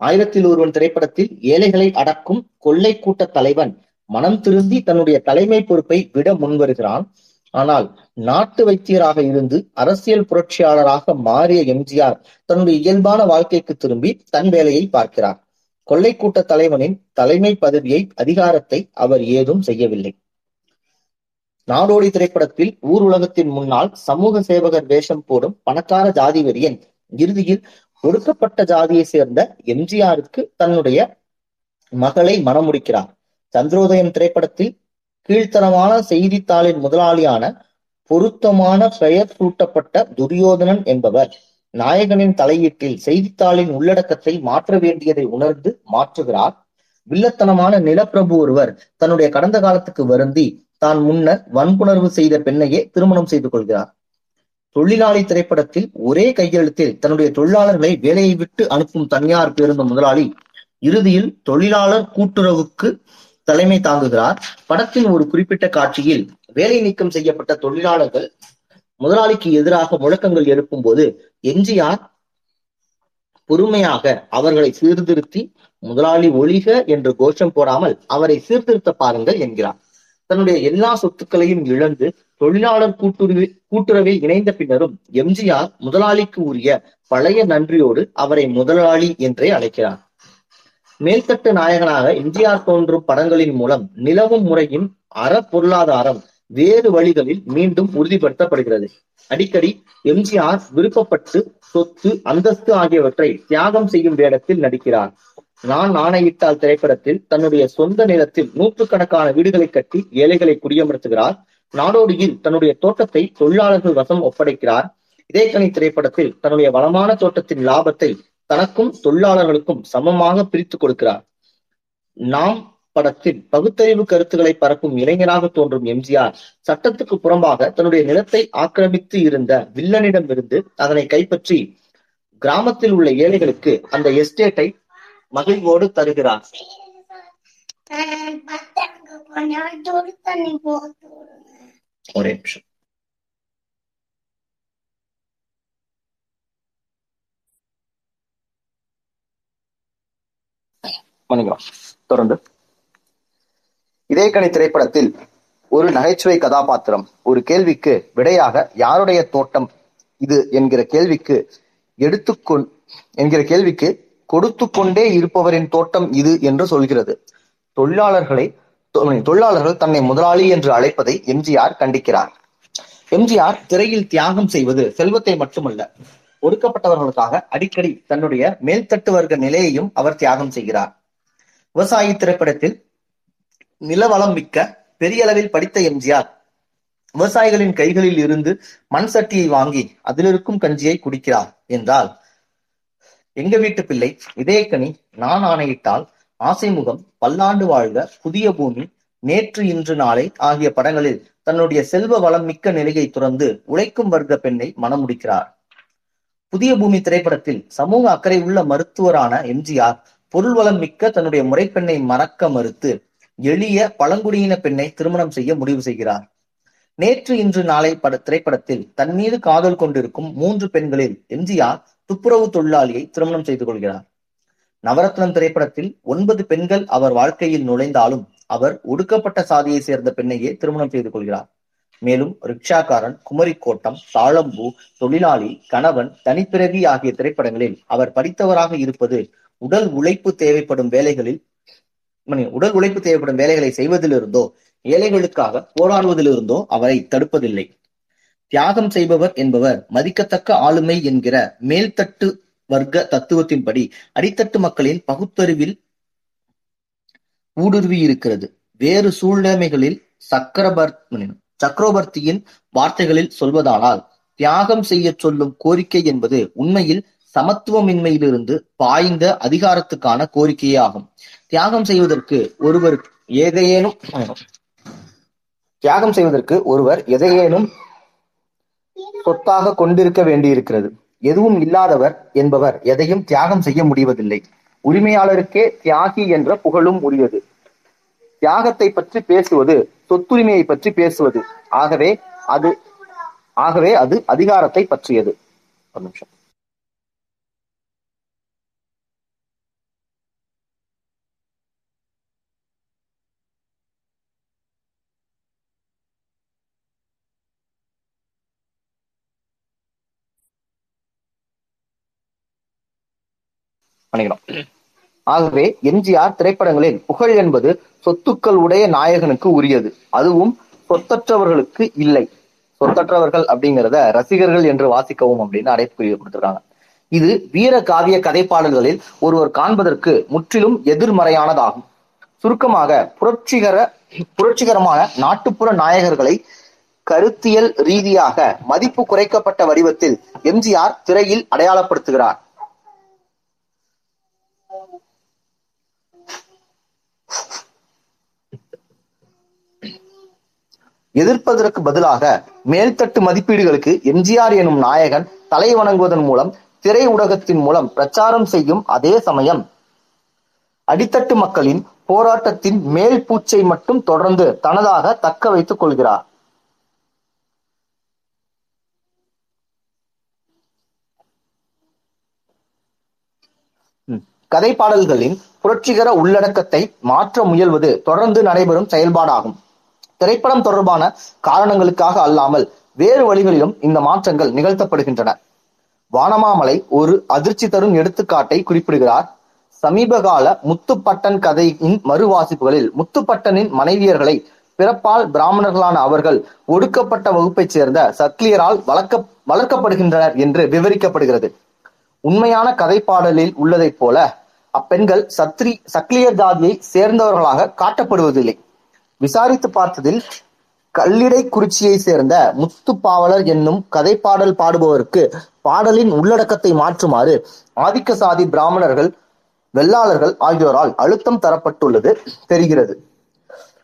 ஆயிரத்தில் ஒருவன் திரைப்படத்தில் ஏழைகளை அடக்கும் கொள்ளை கூட்ட தலைவன் மனம் திருந்தி தன்னுடைய தலைமை பொறுப்பை விட முன்வருகிறான். ஆனால் நாட்டு வைத்தியராக இருந்து அரசியல் புரட்சியாளராக மாறிய எம்ஜிஆர் தன்னுடைய இயல்பான வாழ்க்கைக்கு திரும்பி தன் வேலையை பார்க்கிறார். கொள்ளை கூட்ட தலைவனின் தலைமை பதவியை அதிகாரத்தை அவர் ஏதும் செய்யவில்லை. நாடோடி திரைப்படத்தில் ஊர் உலகத்தின் முன்னால் சமூக சேவகர் வேஷம் போடும் பணக்கார ஜாதி வெறியன் இறுதியில் ஒடுக்கப்பட்ட ஜாதியை சேர்ந்த எம்ஜிஆருக்கு தன்னுடைய மகளை மணமுடிக்கிறார் சந்திரோதயம் திரைப்படத்தில் கீழ்த்தரமான செய்தித்தாளின் முதலாளியான பொருத்தமான பெயர் சூட்டப்பட்ட துரியோதனன் என்பவர் நாயகனின் தலையீட்டில் செய்தித்தாளின் உள்ளடக்கத்தை மாற்ற வேண்டியதை உணர்ந்து மாற்றுகிறார். வில்லத்தனமான நிலப்பிரபு ஒருவர் தன்னுடைய கடந்த காலத்துக்கு வருந்தி தான் முன்னர் வன்புணர்வு செய்த பெண்ணையே திருமணம் செய்து கொள்கிறார். தொழிலாளி திரைப்படத்தில் ஒரே கையெழுத்தில் தன்னுடைய தொழிலாளர்களை வேலையை விட்டு அனுப்பும் தனியார் பேருந்து முதலாளி இறுதியில் தொழிலாளர் கூட்டுறவுக்கு தலைமை தாங்குகிறார். படத்தின் ஒரு குறிப்பிட்ட காட்சியில் வேலை நீக்கம் செய்யப்பட்ட தொழிலாளர்கள் முதலாளிக்கு எதிராக முழக்கங்கள் எழுப்பும் போது எம்ஜிஆர் பொறுமையாக அவர்களை சீர்திருத்தி முதலாளி ஒழிக என்று கோஷம் போடாமல் அவரை சீர்திருத்த பாருங்கள் என்கிறார். தன்னுடைய எல்லா சொத்துக்களையும் இழந்து தொழிலாளர் கூட்டுறவு கூட்டுறவில் இணைந்த பின்னரும் எம்ஜிஆர் முதலாளிக்கு உரிய பழைய நன்றியோடு அவரை முதலாளி என்றே அழைக்கிறார். மேல்தட்டு நாயகனாக எம்ஜிஆர் தோன்றும் படங்களின் மூலம் நிலவும் முறையின் அற பொருளாதாரம் வேறு வழிகளில் மீண்டும் உறுதிப்படுத்தப்படுகிறது. அடிக்கடி எம்ஜிஆர் விருப்பப்பட்டு சொத்து அந்தஸ்து ஆகியவற்றை தியாகம் செய்யும் வேடத்தில் நடிக்கிறார். நான் ஆணையிட்டால் திரைப்படத்தில் தன்னுடைய சொந்த நிலத்தில் நூற்றுக்கணக்கான வீடுகளை கட்டி ஏழைகளை குடியமர்த்துகிறார். நாடோடியில் தன்னுடைய தோட்டத்தை தொழிலாளர்கள் வசம் ஒப்படைக்கிறார். இதேக்கணி திரைப்படத்தில் தன்னுடைய வளமான தோட்டத்தின் லாபத்தை தனக்கும் தொழிலாளர்களுக்கும் சமமாக பிரித்துக் கொடுக்கிறார். நாம் படத்தில் பகுத்தறிவு கருத்துக்களை பரப்பும் இளைஞராக தோன்றும் எம்ஜிஆர் சட்டத்துக்கு புறம்பாக தன்னுடைய நிலத்தை ஆக்கிரமித்து இருந்த வில்லனிடமிருந்து அதனை கைப்பற்றி கிராமத்தில் உள்ள ஏழைகளுக்கு அந்த எஸ்டேட்டை மகிழ்வோடு தருகிறார். ஒரே நிமிஷம். மன்னிக்கலாம் தொடர்ந்து. இதே கணி திரைப்படத்தில் ஒரு நகைச்சுவை கதாபாத்திரம் ஒரு கேள்விக்கு விடையாக யாருடைய தோட்டம் இது என்கிற கேள்விக்கு எடுத்துக்கொண் என்கிற கேள்விக்கு கொடுத்து கொண்டே இருப்பவரின் தோட்டம் இது என்று சொல்கிறது. தொழிலாளர்களை தொழிலாளர்கள் தன்னை முதலாளி என்று அழைப்பதை எம்ஜிஆர் கண்டிக்கிறார். எம்ஜிஆர் திரையில் தியாகம் செய்வது செல்வத்தை மட்டுமல்ல ஒடுக்கப்பட்டவர்களுக்காக அடிக்கடி தன்னுடைய மேல்தட்டு வர்க்க நிலையையும் அவர் தியாகம் செய்கிறார். விவசாயி திரைப்படத்தில் நிலவளம் மிக்க பெரிய அளவில் படித்த எம்ஜிஆர். விவசாயிகளின் கைகளில் இருந்து மண் சட்டியை வாங்கி அதிலிருக்கும் கஞ்சியை குடிக்கிறார் என்றால் எங்க வீட்டு பிள்ளை இதயக்கனி நான் ஆணையிட்டால் ஆசைமுகம் பல்லாண்டு வாழ்க புதிய பூமி நேற்று இன்று நாளை ஆகிய படங்களில் தன்னுடைய செல்வ வளம் மிக்க நிலையை துறந்து உழைக்கும் வர்க்க பெண்ணை மணமுடிக்கிறார் புதிய பூமி திரைப்படத்தில் சமூக அக்கறை உள்ள மருத்துவரான எம்ஜிஆர் பொருள் வளம் மிக்க தன்னுடைய முறைப்பெண்ணை மறக்க மறுத்து எளிய பழங்குடியின பெண்ணை திருமணம் செய்ய முடிவு செய்கிறார். நேற்று இன்று நாளை பட திரைப்படத்தில் தன் மீது காதல் கொண்டிருக்கும் மூன்று பெண்களில் எம்ஜிஆர் துப்புரவு தொழிலாளியை திருமணம் செய்து கொள்கிறார். நவரத்னம் திரைப்படத்தில் ஒன்பது பெண்கள் அவர் வாழ்க்கையில் நுழைந்தாலும் அவர் ஒடுக்கப்பட்ட சாதியை சேர்ந்த பெண்ணையே திருமணம் செய்து கொள்கிறார். மேலும் ரிக்ஷாக்காரன் குமரிக்கோட்டம் தாளம்பூ தொழிலாளி கணவன் தனிப்பிறவி ஆகிய திரைப்படங்களில் அவர் படித்தவராக இருப்பது உடல் உழைப்பு தேவைப்படும் வேலைகளில் உடல் உழைப்பு தேவைப்படும் வேலைகளை செய்வதிலிருந்தோ ஏழைகளுக்காக போராடுவதிலிருந்தோ அவரை தடுப்பதில்லை. தியாகம் செய்பவர் என்பவர் மதிக்கத்தக்க ஆளுமை என்கிற மேல்தட்டு வர்க்க தத்துவத்தின்படி அடித்தட்டு மக்களின் பகுத்தறிவில் ஊடுருவி இருக்கிறது வேறு சூழ்நிலைமைகளில் சக்கரபர் சக்கரவர்த்தியின் வார்த்தைகளில் சொல்வதானால் தியாகம் செய்ய சொல்லும் கோரிக்கை என்பது உண்மையில் சமத்துவமின்மையிலிருந்து பாய்ந்த அதிகாரத்துக்கான கோரிக்கையே ஆகும் தியாகம் செய்வதற்கு ஒருவர் ஏதேனும் தியாகம் செய்வதற்கு ஒருவர் எதையேனும் சொத்தாக கொண்டிருக்க வேண்டியிருக்கிறது. எதுவும் இல்லாதவர் என்பவர் எதையும் தியாகம் செய்ய முடிவதில்லை. உரிமையாளருக்கே தியாகி என்ற புகழும் உரியது. தியாகத்தை பற்றி பேசுவது சொத்துரிமையை பற்றி பேசுவது. ஆகவே அது ஆகவே அது அதிகாரத்தை பற்றியது. ஒரு நிமிஷம். பண்ணிக்கணும். ஆகவே எம்ஜிஆர் திரைப்படங்களில் புகழ் என்பது சொத்துக்கள் உடைய நாயகனுக்கு உரியது. அதுவும் சொத்தற்றவர்களுக்கு இல்லை. சொத்தற்றவர்கள் அப்படிங்கிறத ரசிகர்கள் என்று வாசிக்கவும் அப்படின்னு அடைப்பு கொடுத்துருக்காங்க. இது வீர காவிய கதைப்பாடல்களில் ஒருவர் காண்பதற்கு முற்றிலும் எதிர்மறையானதாகும். சுருக்கமாக புரட்சிகர புரட்சிகரமான நாட்டுப்புற நாயகர்களை கருத்தியல் ரீதியாக மதிப்பு குறைக்கப்பட்ட வடிவத்தில் எம்ஜிஆர் திரையில் அடையாளப்படுத்துகிறார். எதிர்ப்பதற்கு பதிலாக மேல்தட்டு மதிப்பீடுகளுக்கு எம்ஜிஆர் எனும் நாயகன் தலை வணங்குவதன் மூலம் திரை ஊடகத்தின் மூலம் பிரச்சாரம் செய்யும் அதே சமயம் அடித்தட்டு மக்களின் போராட்டத்தின் மேல் பூச்சை மட்டும் தொடர்ந்து தனதாக தக்க வைத்துக் கொள்கிறார். கதை பாடல்களின் புரட்சிகர உள்ளடக்கத்தை மாற்ற முயல்வது தொடர்ந்து நடைபெறும் செயல்பாடாகும். திரைப்படம் தொடர்பான காரணங்களுக்காக அல்லாமல் வேறு வழிகளிலும் இந்த மாற்றங்கள் நிகழ்த்தப்படுகின்றன. வானமாமலை ஒரு அதிர்ச்சி தரும் எடுத்துக்காட்டை குறிப்பிடுகிறார். சமீபகால முத்துப்பட்டன் கதையின் மறுவாசிப்புகளில் முத்துப்பட்டனின் மனைவியர்களை பிறப்பால் பிராமணர்களான அவர்கள் ஒடுக்கப்பட்ட வகுப்பைச் சேர்ந்த சக்லியரால் வளர்க்க வளர்க்கப்படுகின்றனர் என்று விவரிக்கப்படுகிறது. உண்மையான கதைப்பாடலில் உள்ளதைப் போல அப்பெண்கள் சத்ரி சக்லியர் ஜாதியை சேர்ந்தவர்களாக காட்டப்படுவதில்லை. விசாரித்து பார்த்ததில் கல்லிடை குறிச்சியை சேர்ந்த முத்துப்பாவலர் என்னும் கதைப்பாடல் பாடுபவருக்கு பாடலின் உள்ளடக்கத்தை மாற்றுமாறு ஆதிக்க சாதி பிராமணர்கள் வெள்ளாளர்கள் ஆகியோரால் அழுத்தம் தரப்பட்டுள்ளது தெரிகிறது.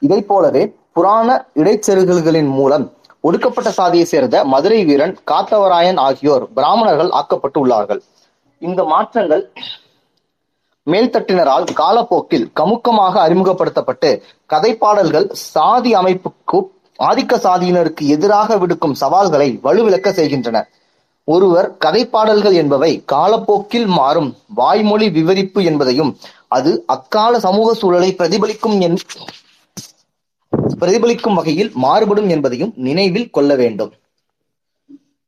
இதை போலவே புராண இடைச்செருகல்களின் மூலம் ஒடுக்கப்பட்ட சாதியை சேர்ந்த மதுரை வீரன் காத்தவராயன் ஆகியோர் பிராமணர்கள் ஆக்கப்பட்டு உள்ளார்கள் இந்த மாற்றங்கள் மேல்தட்டினரால் காலப்போக்கில் கமுக்கமாக அறிமுகப்படுத்தப்பட்டு கதைப்பாடல்கள் சாதி அமைப்புக்கு ஆதிக்க சாதியினருக்கு எதிராக விடுக்கும் சவால்களை வலுவிழக்க செய்கின்றன. ஒருவர் கதைப்பாடல்கள் என்பவை காலப்போக்கில் மாறும் வாய்மொழி விவரிப்பு என்பதையும் அது அக்கால சமூக சூழலை பிரதிபலிக்கும் என் பிரதிபலிக்கும் வகையில் மாறுபடும் என்பதையும் நினைவில் கொள்ள வேண்டும்.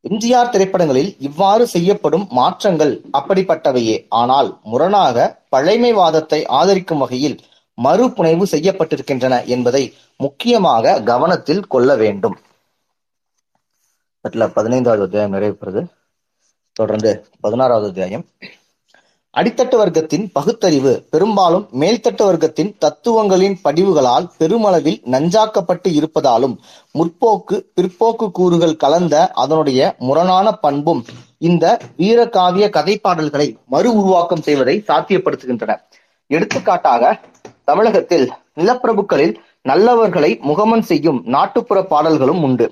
எம்ஜிஆர் திரைப்படங்களில் இவ்வாறு செய்யப்படும் மாற்றங்கள் அப்படிப்பட்டவையே. ஆனால் முரணாக பழைமைவாதத்தை ஆதரிக்கும் வகையில் மறுபுனைவு செய்யப்பட்டிருக்கின்றன என்பதை முக்கியமாக கவனத்தில் கொள்ள வேண்டும். பதினைந்தாவது அத்தியாயம் நிறைவு பெறுது. தொடர்ந்து பதினாறாவது அத்தியாயம். அடித்தட்டு வர்க்கத்தின் பகுத்தறிவு பெரும்பாலும் மேல்தட்டு வர்க்கத்தின் தத்துவங்களின் படிவுகளால் பெருமளவில் நஞ்சாக்கப்பட்டு இருப்பதாலும் முற்போக்கு பிற்போக்கு கூறுகள் கலந்த அதனுடைய முரணான பண்பும் இந்த வீரகாவிய கதைப்பாடல்களை மறு உருவாக்கம் செய்வதை சாத்தியப்படுத்துகின்றன. எடுத்துக்காட்டாக தமிழகத்தில் நிலப்பிரபுக்களில் நல்லவர்களை முகமன் செய்யும் நாட்டுப்புற பாடல்களும் உண்டு.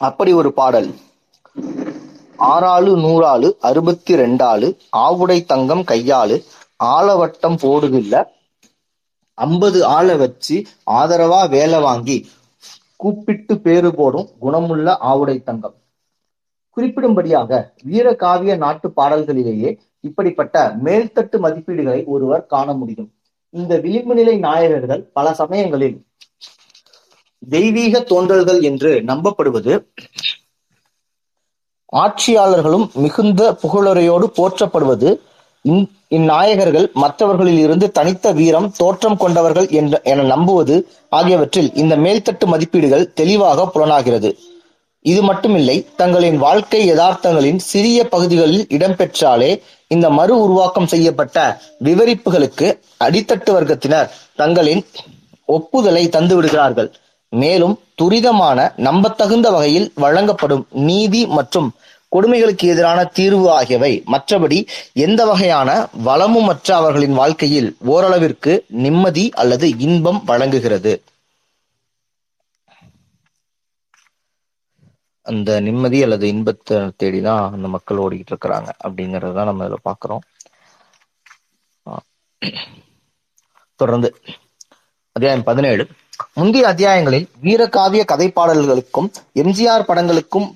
அப்படி ஒரு பாடல். ஆறாளு நூறாளு அறுபத்தி ரெண்டாளு ஆவுடை தங்கம் கையாளு ஆலவட்டம் போடுதில்ல ஐம்பது ஆளை வச்சு ஆதரவா வேலை வாங்கி கூப்பிட்டு பேரு போடும் குணமுள்ள ஆவுடை தங்கம். குறிப்பிடும்படியாக வீரகாவிய நாட்டு பாடல்களிலேயே இப்படிப்பட்ட மேல்தட்டு மதிப்பீடுகளை ஒருவர் காண முடியும். இந்த விளிம்பு நிலை நாயகர்கள் பல சமயங்களில் தெய்வீக தோன்றல்கள் என்று நம்பப்படுவது ஆட்சியாளர்களும் மிகுந்த புகழுரையோடு போற்றப்படுவது இந்- இந்நாயகர்கள் மற்றவர்களில் இருந்து தனித்த வீரம் தோற்றம் கொண்டவர்கள் என்ற என நம்புவது ஆகியவற்றில் இந்த மேல்தட்டு மதிப்பீடுகள் தெளிவாக புலனாகிறது. இது மட்டுமில்லை தங்களின் வாழ்க்கை யதார்த்தங்களின் சிறிய பகுதிகளில் இடம்பெற்றாலே இந்த மறு உருவாக்கம் செய்யப்பட்ட விவரிப்புகளுக்கு அடித்தட்டு வர்க்கத்தினர் தங்களின் ஒப்புதலை தந்து விடுகிறார்கள். மேலும் துரிதமான நம்பத்தகுந்த வகையில் வழங்கப்படும் நீதி மற்றும் கொடுமைகளுக்கு எதிரான தீர்வு ஆகியவை மற்றபடி எந்த வகையான வளமும் மற்ற அவர்களின் வாழ்க்கையில் ஓரளவிற்கு நிம்மதி அல்லது இன்பம் வழங்குகிறது. அந்த நிம்மதி அல்லது இன்பத்தை தேடிதான் அந்த மக்கள் ஓடிக்கிட்டு இருக்கிறாங்க அப்படிங்கறத தான் நம்ம இதுல பாக்குறோம் தொடர்ந்து அத்தியாயம் பதினேழு. முந்தைய அத்தியாயங்களில் வீரகாவிய கதைப்பாடல்களுக்கும் எம்ஜிஆர் படங்களுக்கும்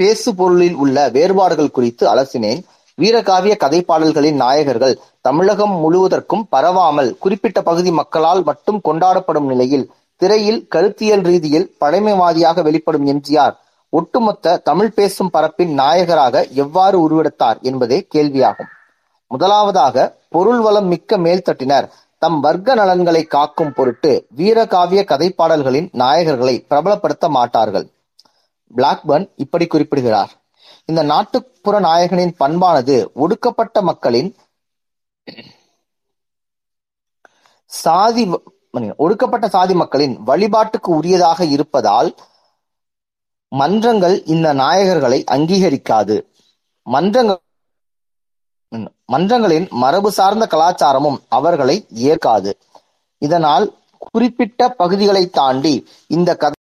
பேசு பொருளில் உள்ள வேறுபாடுகள் குறித்து அலசினேன். வீரகாவிய கதைப்பாடல்களின் நாயகர்கள் தமிழகம் முழுவதற்கும் பரவாமல் குறிப்பிட்ட பகுதி மக்களால் மட்டும் கொண்டாடப்படும் நிலையில் திரையில் கருத்தியல் ரீதியில் பழமைவாதியாக வெளிப்படும் எம்ஜிஆர் ஒட்டுமொத்த தமிழ் பேசும் பரப்பின் நாயகராக எவ்வாறு உருவெடுத்தார் என்பதே கேள்வியாகும். முதலாவதாக பொருள் வளம் மிக்க மேல்தட்டினர் தம் வர்க்க நலன்களை காக்கும் பொருட்டு வீரகாவிய கதைப்பாடல்களின் நாயகர்களை பிரபலப்படுத்த மாட்டார்கள். பிளாக்பர்ன் இப்படி குறிப்பிடுகிறார். இந்த நாட்டுப்புற நாயகனின் பண்பானது ஒடுக்கப்பட்ட மக்களின் சாதி ஒடுக்கப்பட்ட சாதி மக்களின் வழிபாட்டுக்கு உரியதாக இருப்பதால் மன்றங்கள் இந்த நாயகர்களை அங்கீகரிக்காது. மன்றங்கள் மன்றங்களின் மரபு சார்ந்த கலாச்சாரமும் அவர்களை ஏற்காது. இதனால் குறிப்பிட்ட பகுதிகளை தாண்டி இந்த கதை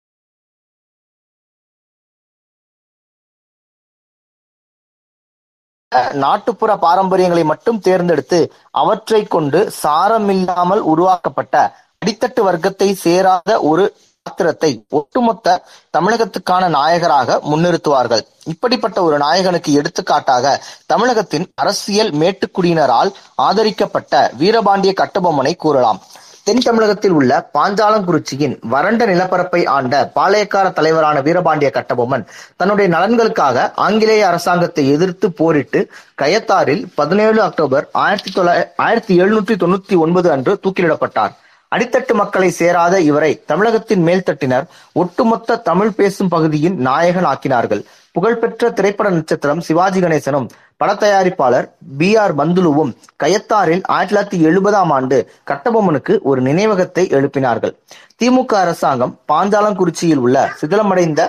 நாட்டுப்புற பாரம்பரியங்களை மட்டும் தேர்ந்தெடுத்து அவற்றைக் கொண்டு சாரமில்லாமல் உருவாக்கப்பட்ட அடித்தட்டு வர்க்கத்தை சேராத ஒரு பாத்திரத்தை ஒட்டுமொத்த தமிழகத்துக்கான நாயகராக முன்னிறுத்துவார்கள். இப்படிப்பட்ட ஒரு நாயகனுக்கு எடுத்துக்காட்டாக தமிழகத்தின் அரசியல் மேட்டுக்குடியினரால் ஆதரிக்கப்பட்ட வீரபாண்டிய கட்டபொம்மனை கூறலாம். தென் தமிழகத்தில் உள்ள பாஞ்சாலங்குறிச்சியின் வறண்ட நிலப்பரப்பை ஆண்ட பாளையக்கார தலைவரான வீரபாண்டிய கட்டபொம்மன் தன்னுடைய நலன்களுக்காக ஆங்கிலேய அரசாங்கத்தை எதிர்த்து போரிட்டு கயத்தாரில் பதினேழு அக்டோபர் ஆயிரத்தி தொள்ளாயிர ஆயிரத்தி எழுநூற்றி தொண்ணூத்தி ஒன்பது அன்று தூக்கிலிடப்பட்டார். அடித்தட்டு மக்களை சேராத இவரை தமிழகத்தின் மேல்தட்டினர் ஒட்டுமொத்த தமிழ் பேசும் பகுதியின் நாயகன் ஆக்கினார்கள் புகழ்பெற்ற திரைப்பட நட்சத்திரம் சிவாஜி கணேசனும் படத்தயாரிப்பாளர் பி ஆர் பந்துலுவும் கயத்தாரில் ஆயிரத்தி தொள்ளாயிரத்தி எழுபதாம் ஆண்டு கட்டபொம்மனுக்கு ஒரு நினைவகத்தை எழுப்பினார்கள். திமுக அரசாங்கம் பாஞ்சாலங்குறிச்சியில் உள்ள சிதிலமடைந்த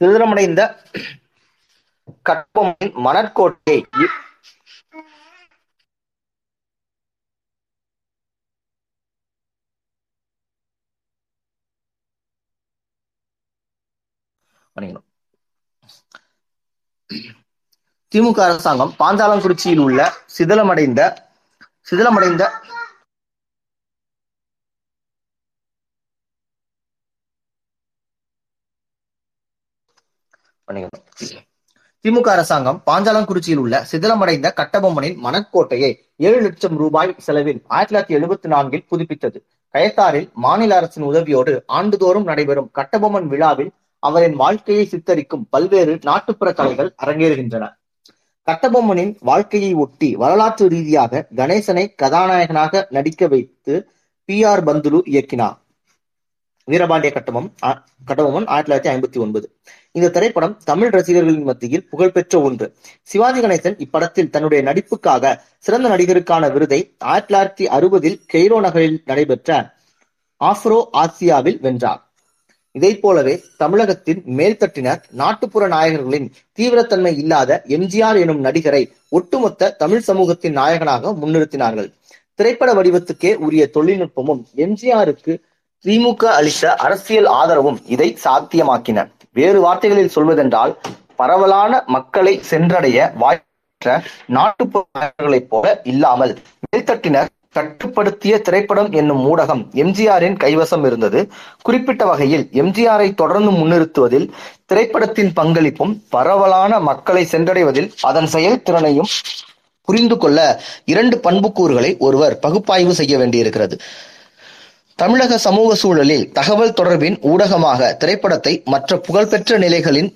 சிதிலமடைந்த கட்டபொம்மனின் மணற்கோட்டையை பண்ணிக்கணும் திமுக அரசாங்கம் பாஞ்சாலங்குறிச்சியில் உள்ள சிதிலமடைந்த சிதிலமடைந்த பண்ணிக்கணும் திமுக அரசாங்கம் பாஞ்சாலங்குறிச்சியில் உள்ள சிதிலமடைந்த கட்டபொம்மனின் மணற்கோட்டையை ஏழு லட்சம் ரூபாய் செலவில் ஆயிரத்தி தொள்ளாயிரத்தி எழுபத்தி நான்கில் புதுப்பித்தது. கயத்தாரில் மாநில அரசின் உதவியோடு ஆண்டுதோறும் நடைபெறும் கட்டபொம்மன் விழாவில் அவரின் வாழ்க்கையை சித்தரிக்கும் பல்வேறு நாட்டுப்புற கலைகள் அரங்கேறுகின்றன. கட்டபொம்மனின் வாழ்க்கையை ஒட்டி வரலாற்று ரீதியாக கணேசனை கதாநாயகனாக நடிக்க வைத்து பி ஆர் பந்துலு இயக்கினார். வீரபாண்டிய கட்டபொம்மன் கட்டபொம்மன் ஆயிரத்தி தொள்ளாயிரத்தி ஐம்பத்தி ஒன்பது. இந்த திரைப்படம் தமிழ் ரசிகர்களின் மத்தியில் புகழ்பெற்ற ஒன்று. சிவாஜி கணேசன் இப்படத்தில் தன்னுடைய நடிப்புக்காக சிறந்த நடிகருக்கான விருதை ஆயிரத்தி தொள்ளாயிரத்தி அறுபதில் கெய்ரோ நகரில் நடைபெற்ற ஆப்ரோ ஆசியாவில் வென்றார். இதைப் போலவே தமிழகத்தின் மேல்தட்டினர் நாட்டுப்புற நாயகர்களின் தீவிரத்தன்மை இல்லாத எம்ஜிஆர் எனும் நடிகரை ஒட்டுமொத்த தமிழ் சமூகத்தின் நாயகனாக முன்னிறுத்தினார்கள். திரைப்பட வடிவத்துக்கே உரிய தொழில்நுட்பமும் எம்ஜிஆருக்கு திமுக அளித்த அரசியல் ஆதரவும் இதை சாத்தியமாக்கின. வேறு வார்த்தைகளில் சொல்வதென்றால் பரவலான மக்களை சென்றடைய வாய்ப்பற்ற நாட்டுப்புற நாயகர்களைப் போல இல்லாமல் மேல்தட்டினர் கட்டுப்படுத்திய திரைப்படம் என்னும் ஊடகம் எம்ஜிஆரின் கைவசம் இருந்தது. குறிப்பிட்ட வகையில் எம்ஜிஆரை தொடர்ந்து முன்னிறுத்துவதில் திரைப்படத்தின் பங்களிப்பும் பரவலான மக்களை சென்றடைவதில் அதன் செயல்திறனையும் புரிந்து கொள்ள இரண்டு பண்புக்கூறுகளை ஒருவர் பகுப்பாய்வு செய்ய வேண்டியிருக்கிறது. தமிழக சமூக சூழலில் தகவல் தொடர்பின் ஊடகமாக திரைப்படத்தை மற்ற புகழ்பெற்ற நிலைகளின்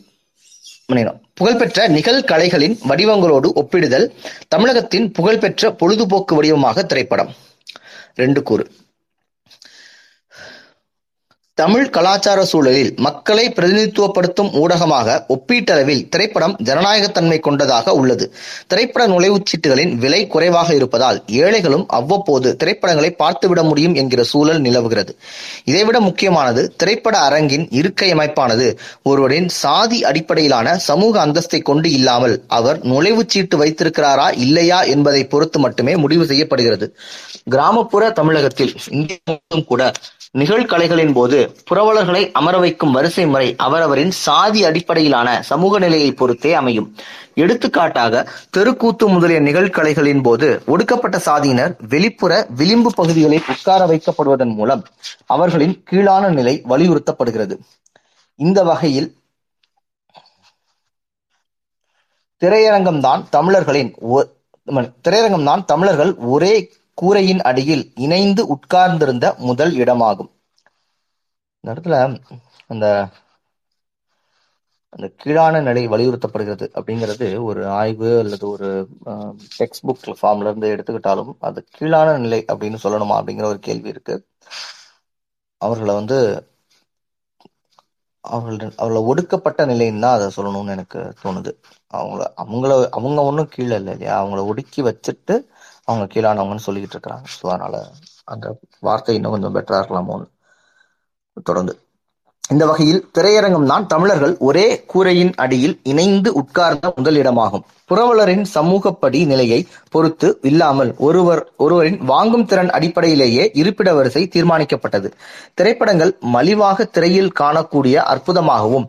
புகழ்பெற்ற நிகழ்கலைகளின் வடிவங்களோடு ஒப்பிடுதல் தமிழகத்தின் புகழ்பெற்ற பொழுதுபோக்கு வடிவமாக திரைப்படம். ரெண்டு கூறு. தமிழ் கலாச்சார சூழலில் மக்களை பிரதிநிதித்துவப்படுத்தும் ஊடகமாக ஒப்பீட்டளவில் திரைப்படம் ஜனநாயகத்தன்மை கொண்டதாக உள்ளது. திரைப்பட நுழைவுச்சீட்டுகளின் விலை குறைவாக இருப்பதால் ஏழைகளும் அவ்வப்போது திரைப்படங்களை பார்த்துவிட முடியும் என்கிற சூழல் நிலவுகிறது. இதைவிட முக்கியமானது திரைப்பட அரங்கின் இருக்கை அமைப்பானது ஒருவரின் சாதி அடிப்படையிலான சமூக அந்தஸ்தை கொண்டு இல்லாமல் அவர் நுழைவுச்சீட்டு வைத்திருக்கிறாரா இல்லையா என்பதை பொறுத்து மட்டுமே முடிவு செய்யப்படுகிறது. கிராமப்புற தமிழகத்தில் இந்தியா கூட நிகழ்கலைகளின் போது புரவலர்களை அமர வைக்கும் வரிசை முறை அவரவரின் சாதி அடிப்படையிலான சமூக நிலையை பொறுத்தே அமையும். எடுத்துக்காட்டாக தெருக்கூத்து முதலிய நிகழ்கலைகளின் போது ஒடுக்கப்பட்ட சாதியினர் வெளிப்புற விளிம்பு பகுதிகளில் உட்கார வைக்கப்படுவதன் மூலம் அவர்களின் கீழான நிலை வலியுறுத்தப்படுகிறது. இந்த வகையில் திரையரங்கம் தான் தமிழர்களின் திரையரங்கம் தான் தமிழர்கள் ஒரே கூரையின் அடியில் இணைந்து உட்கார்ந்திருந்த முதல் இடமாகும். இந்த இடத்துல அந்த அந்த கீழான நிலை வலியுறுத்தப்படுகிறது அப்படிங்கிறது ஒரு ஆய்வு அல்லது ஒரு டெக்ஸ்ட் புக் ஃபார்ம்ல இருந்து எடுத்துக்கிட்டாலும் அது கீழான நிலை அப்படின்னு சொல்லணுமா அப்படிங்கிற ஒரு கேள்வி இருக்கு. அவர்களை வந்து அவர்கள் அவர்களை ஒடுக்கப்பட்ட நிலைன்னு தான் அதை சொல்லணும்னு எனக்கு தோணுது. அவங்கள அவங்கள அவங்க ஒன்றும் கீழே இல்லை இல்லையா? அவங்கள ஒடுக்கி வச்சுட்டு அவங்க கீழானவங்கன்னு சொல்லிக்கிட்டு இருக்கிறாங்க. ஸோ அதனால அந்த வார்த்தை இன்னும் கொஞ்சம் பெட்டரா இருக்கலாமோன்னு தொடர்ந்து. இந்த வகையில் திரையரங்கம் தான் தமிழர்கள் ஒரே கூரையின் அடியில் இணைந்து உட்கார்ந்த முதலிடமாகும். புரவலரின் சமூகப்படி நிலையை பொறுத்து இல்லாமல் ஒருவர் ஒருவரின் வாங்கும் திறன் அடிப்படையிலேயே இருப்பிட வரிசை தீர்மானிக்கப்பட்டது. திரைப்படங்கள் மலிவாக திரையில் காணக்கூடிய அற்புதமாகவும்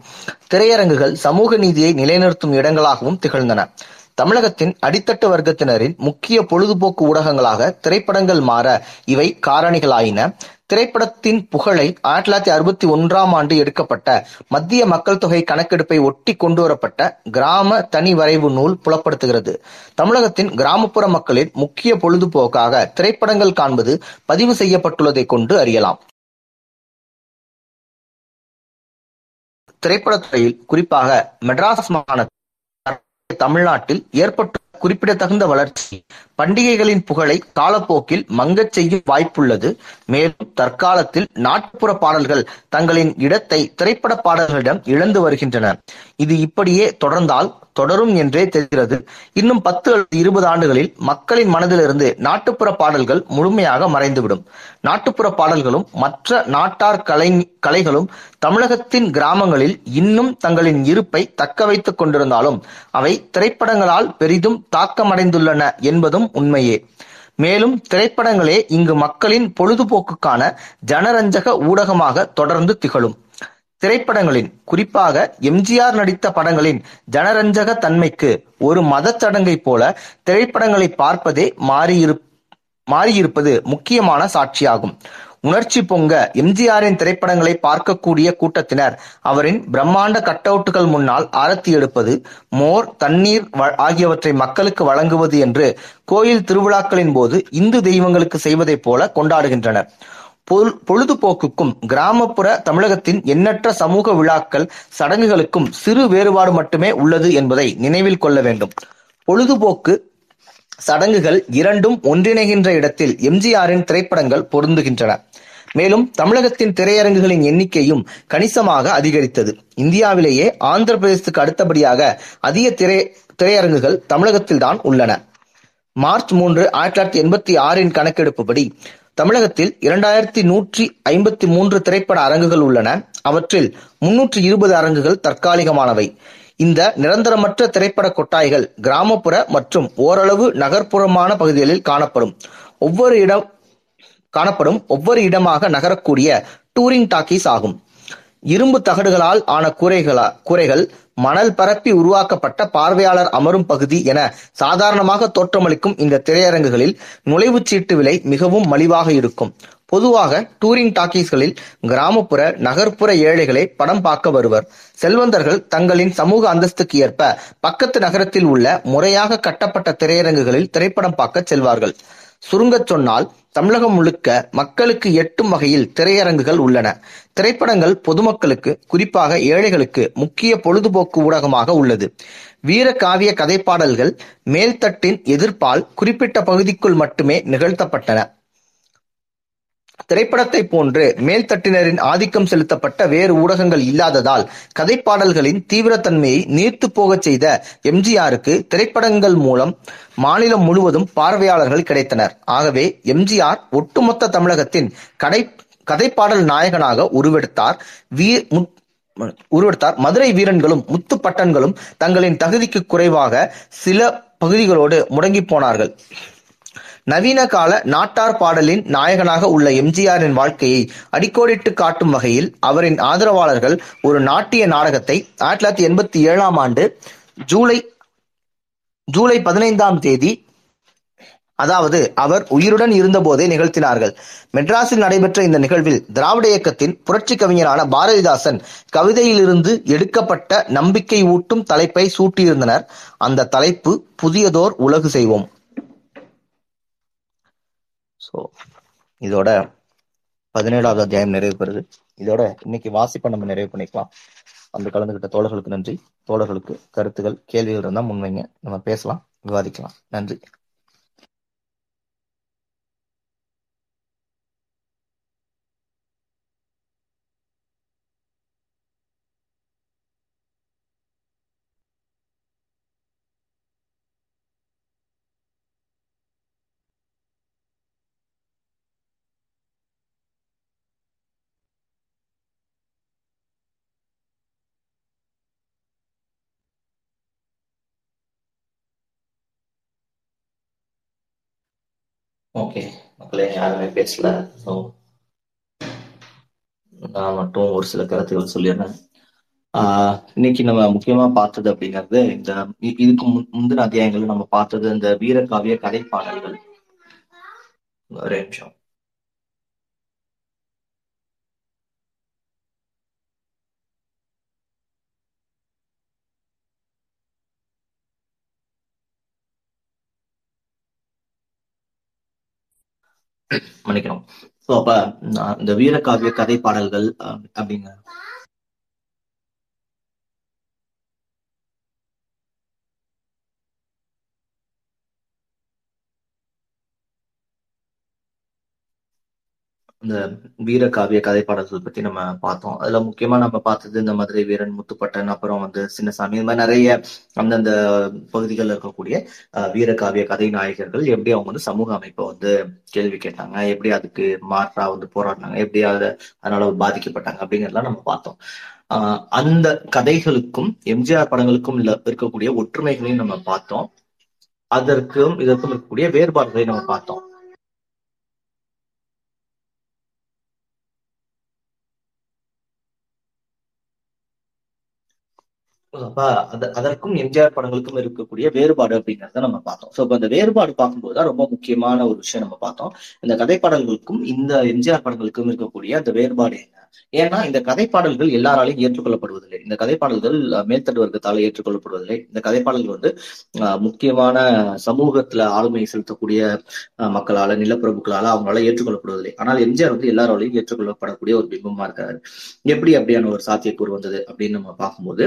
திரையரங்குகள் சமூக நீதியை நிலைநிறுத்தும் இடங்களாகவும் திகழ்ந்தன. தமிழகத்தின் அடித்தட்டு வர்க்கத்தினரின் முக்கிய பொழுதுபோக்கு ஊடகங்களாக திரைப்படங்கள் மாற இவை காரணிகளாயின. திரைப்படத்தின் புகழை ஆயிரத்தி தொள்ளாயிரத்தி அறுபத்தி ஒன்றாம் ஆண்டு எடுக்கப்பட்ட மத்திய மக்கள் தொகை கணக்கெடுப்பை ஒட்டி கொண்டுவரப்பட்ட கிராம தனி வரைவு நூல் புலப்படுத்துகிறது. தமிழகத்தின் கிராமப்புற மக்களின் முக்கிய பொழுதுபோக்காக திரைப்படங்கள் காண்பது பதிவு செய்யப்பட்டுள்ளதை கொண்டு அறியலாம். திரைப்படத்துறையில் குறிப்பாக மெட்ராஸ் மாகாணத்தில் தமிழ்நாட்டில் ஏற்பட்ட குறிப்பிடத்தகுந்த வளர்ச்சி பண்டிகைகளின் புகழை காலப்போக்கில் மங்கச் செய்யும் வாய்ப்புள்ளது. மேலும் தற்காலத்தில் நாட்டுப்புற பாடல்கள் தங்களின் இடத்தை திரைப்பட பாடல்களிடம் இழந்து வருகின்றன. இது இப்படியே தொடர்ந்தால் தொடரும் என்றே தெரிகிறது. இன்னும் பத்து அல்லது இருபது ஆண்டுகளில் மக்களின் மனதிலிருந்து நாட்டுப்புற பாடல்கள் முழுமையாக மறைந்துவிடும். நாட்டுப்புற பாடல்களும் மற்ற நாட்டார் கலை கலைகளும் தமிழகத்தின் கிராமங்களில் இன்னும் தங்களின் இருப்பை தக்க வைத்துக் கொண்டிருந்தாலும் அவை திரைப்படங்களால் பெரிதும் தாக்கமடைந்துள்ளன என்பதும் உண்மையே. மேலும் திரைப்படங்களே இங்கு மக்களின் பொழுதுபோக்குக்கான ஜனரஞ்சக ஊடகமாக தொடர்ந்து திகழும். திரைப்படங்களின் குறிப்பாக எம்ஜிஆர் நடித்த படங்களின் ஜனரஞ்சக தன்மைக்கு ஒரு மதச்சடங்கை போல திரைப்படங்களை பார்ப்பதே மாறியிரு மாறியிருப்பது முக்கியமான சாட்சியாகும். உணர்ச்சி பொங்க எம்ஜிஆரின் திரைப்படங்களை பார்க்கக்கூடிய கூட்டத்தினர் அவரின் பிரம்மாண்ட கட்டவுட்டுகள் முன்னால் ஆரத்தி எடுப்பது மோர் தண்ணீர் ஆகியவற்றை மக்களுக்கு வழங்குவது என்று கோயில் திருவிழாக்களின் போது இந்து தெய்வங்களுக்கு செய்வதைப் போல கொண்டாடுகின்றனர். பொழுதுபோக்குக்கும் கிராமப்புற தமிழகத்தின் எண்ணற்ற சமூக விழாக்கள் சடங்குகளுக்கும் சிறு வேறுபாடு மட்டுமே உள்ளது என்பதை நினைவில் கொள்ள வேண்டும். பொழுதுபோக்கு சடங்குகள் இரண்டும் ஒன்றிணைகின்ற இடத்தில் எம்ஜிஆரின் திரைப்படங்கள் பொருந்துகின்றன. மேலும் தமிழகத்தின் திரையரங்குகளின் எண்ணிக்கையும் கணிசமாக அதிகரித்தது. இந்தியாவிலேயே ஆந்திர பிரதேசத்துக்கு அடுத்தபடியாக அதிக திரை திரையரங்குகள் தமிழகத்தில்தான் உள்ளன. மார்ச் மூன்று ஆயிரத்தி தொள்ளாயிரத்தி எண்பத்தி ஆறின் கணக்கெடுப்புப்படி தமிழகத்தில் இரண்டாயிரத்தி நூற்றி ஐம்பத்தி மூன்று திரைப்பட அரங்குகள் உள்ளன. அவற்றில் முன்னூற்றி இருபது அரங்குகள் தற்காலிகமானவை. இந்த நிரந்தரமற்ற திரைப்பட கொட்டாய்கள் கிராமப்புற மற்றும் ஓரளவு நகர்ப்புறமான பகுதிகளில் காணப்படும். ஒவ்வொரு இடம் காணப்படும் ஒவ்வொரு இடமாக நகரக்கூடிய டூரிங் டாக்கீஸ் ஆகும். இரும்பு தகடுகளால் ஆன கூரைகளா கூரைகள் மணல் பரப்பி உருவாக்கப்பட்ட பார்வையாளர் அமரும் பகுதி என சாதாரணமாக தோற்றமளிக்கும் இந்த திரையரங்குகளில் நுழைவுச்சீட்டு விலை மிகவும் மலிவாக இருக்கும். பொதுவாக டூரிங் டாக்கீஸ்களில் கிராமப்புற நகர்ப்புற ஏழைகளே படம் பார்க்க வருவர். செல்வந்தர்கள் தங்களின் சமூக அந்தஸ்துக்கு ஏற்ப பக்கத்து நகரத்தில் உள்ள முறையாக கட்டப்பட்ட திரையரங்குகளில் திரைப்படம் பார்க்க செல்வார்கள். சுருங்கச் சொன்னால் தமிழகம் முழுக்க மக்களுக்கு எட்டும் வகையில் திரையரங்குகள் உள்ளன. திரைப்படங்கள் பொதுமக்களுக்கு குறிப்பாக ஏழைகளுக்கு முக்கிய பொழுதுபோக்கு ஊடகமாக உள்ளது. வீர காவிய கதைப்பாடல்கள் மேல்தட்டின் எதிர்ப்பால் குறிப்பிட்ட பகுதிக்குள் மட்டுமே நிகழ்த்தப்பட்டன. திரைப்படத்தை போன்று மேல்தட்டினரின் ஆதிக்கம் செலுத்தப்பட்ட வேறு ஊடகங்கள் இல்லாததால் கதைப்பாடல்களின் தீவிரத்தன்மையை நீர்த்து போகச் செய்த எம்ஜிஆருக்கு திரைப்படங்கள் மூலம் மாநிலம் முழுவதும் பார்வையாளர்கள் கிடைத்தனர். ஆகவே எம்ஜிஆர் ஒட்டுமொத்த தமிழகத்தின் கடை கதைப்பாடல் நாயகனாக உருவெடுத்தார். வீ உருவெடுத்தார். மதுரை வீரன்களும் முத்துப்பட்டன்களும் தங்களின் தகுதிக்கு குறைவாக சில பகுதிகளோடு முடங்கி போனார்கள். நவீன கால நாட்டார் பாடலின் நாயகனாக உள்ள எம்ஜிஆரின் வாழ்க்கையை அடிக்கோடிட்டு காட்டும் வகையில் அவரின் ஆதரவாளர்கள் ஒரு நாட்டிய நாடகத்தை ஆயிரத்தி தொள்ளாயிரத்தி எண்பத்தி ஏழாம் ஆண்டு ஜூலை ஜூலை பதினைந்தாம் தேதி அதாவது அவர் உயிருடன் இருந்தபோதே நிகழ்த்தினார்கள். மெட்ராஸில் நடைபெற்ற இந்த நிகழ்வில் திராவிட இயக்கத்தின் புரட்சி கவிஞரான பாரதிதாசன் கவிதையிலிருந்து எடுக்கப்பட்ட நம்பிக்கை ஊட்டும் தலைப்பை சூட்டியிருந்தனர். அந்த தலைப்பு புதியதோர் உலகு செய்வோம். ஸோ இதோட பதினேழாவது அத்தியாயம் நிறைவு பெறுது. இதோட இன்னைக்கு வாசிப்பை நம்ம நிறைவு பண்ணிக்கலாம். அந்த கலந்துகிட்ட தோழர்களுக்கு நன்றி. தோழர்களுக்கு கருத்துகள் கேள்விகள் இருந்தால் முன்வைங்க. நம்ம பேசலாம் விவாதிக்கலாம். நன்றி. ஓகே. மக்களே யாருமே பேசல. ஸோ நான் மட்டும் ஒரு சில கருத்துக்கள் சொல்லிடுறேன். இன்னைக்கு நம்ம முக்கியமா பார்த்தது அப்படிங்கிறது இந்த இதுக்கு முன்- முந்தின அத்தியாயங்கள் நம்ம பார்த்தது இந்த வீரகாவிய கதை பாடல்கள் ஒரே நிமிஷம். மன்னிக்கணும். ஸோ அப்ப இந்த வீரகாவிய கதை பாடல்கள் அஹ், அப்படிங்க இந்த வீரகாவிய கதை பாடல்கள் பத்தி நம்ம பார்த்தோம். அதுல முக்கியமா நம்ம பார்த்தது இந்த மதுரை வீரன் முத்துப்பட்டன் அப்புறம் வந்து சின்னசாமி இந்த மாதிரி நிறைய அந்தந்த பகுதிகளில் இருக்கக்கூடிய வீர வீரகாவிய கதை நாயகர்கள் எப்படி அவங்க வந்து சமூக அமைப்பை வந்து கேள்வி கேட்டாங்க எப்படி அதுக்கு மாற்றா வந்து போராடினாங்க எப்படி அதை அதனால பாதிக்கப்பட்டாங்க அப்படிங்கறதெல்லாம் நம்ம பார்த்தோம். ஆஹ் அந்த கதைகளுக்கும் எம்ஜிஆர் படங்களுக்கும் இல்ல இருக்கக்கூடிய ஒற்றுமைகளையும் நம்ம பார்த்தோம். அதற்கும் இதற்கும் இருக்கக்கூடிய வேறுபாடுகளையும் நம்ம பார்த்தோம். அப்ப அது அதற்கும் எம்ஜிஆர் படங்களுக்கும் இருக்கக்கூடிய வேறுபாடு அப்படிங்கிறத நம்ம பார்த்தோம். சோ இப்போ அந்த வேறுபாடு பார்க்கும்போது தான் ரொம்ப முக்கியமான ஒரு விஷயம் நம்ம பார்த்தோம். இந்த கதைப்பாடல்களுக்கும் இந்த எம்ஜிஆர் படங்களுக்கும் இருக்கக்கூடிய அந்த வேறுபாடு என்ன? ஏன்னா இந்த கதைப்பாடல்கள் எல்லாராலையும் ஏற்றுக்கொள்ளப்படுவதில்லை. இந்த கதைப்பாடல்கள் மேல்தட்டு வர்க்கத்தால் ஏற்றுக்கொள்ளப்படுவதில்லை. இந்த கதைப்பாடல்கள் வந்து முக்கியமான சமூகத்துல ஆளுமை செலுத்தக்கூடிய அஹ், மக்களால நிலப்பிரபுக்களால அவங்களால ஏற்றுக்கொள்ளப்படுவதில்லை. ஆனால் எம்ஜிஆர் வந்து எல்லாராலையும் ஏற்றுக்கொள்ளப்படக்கூடிய ஒரு பிம்பமா இருக்காரு. எப்படி அப்படியான ஒரு சாத்தியக்கூறு வந்தது அப்படின்னு நம்ம பார்க்கும்போது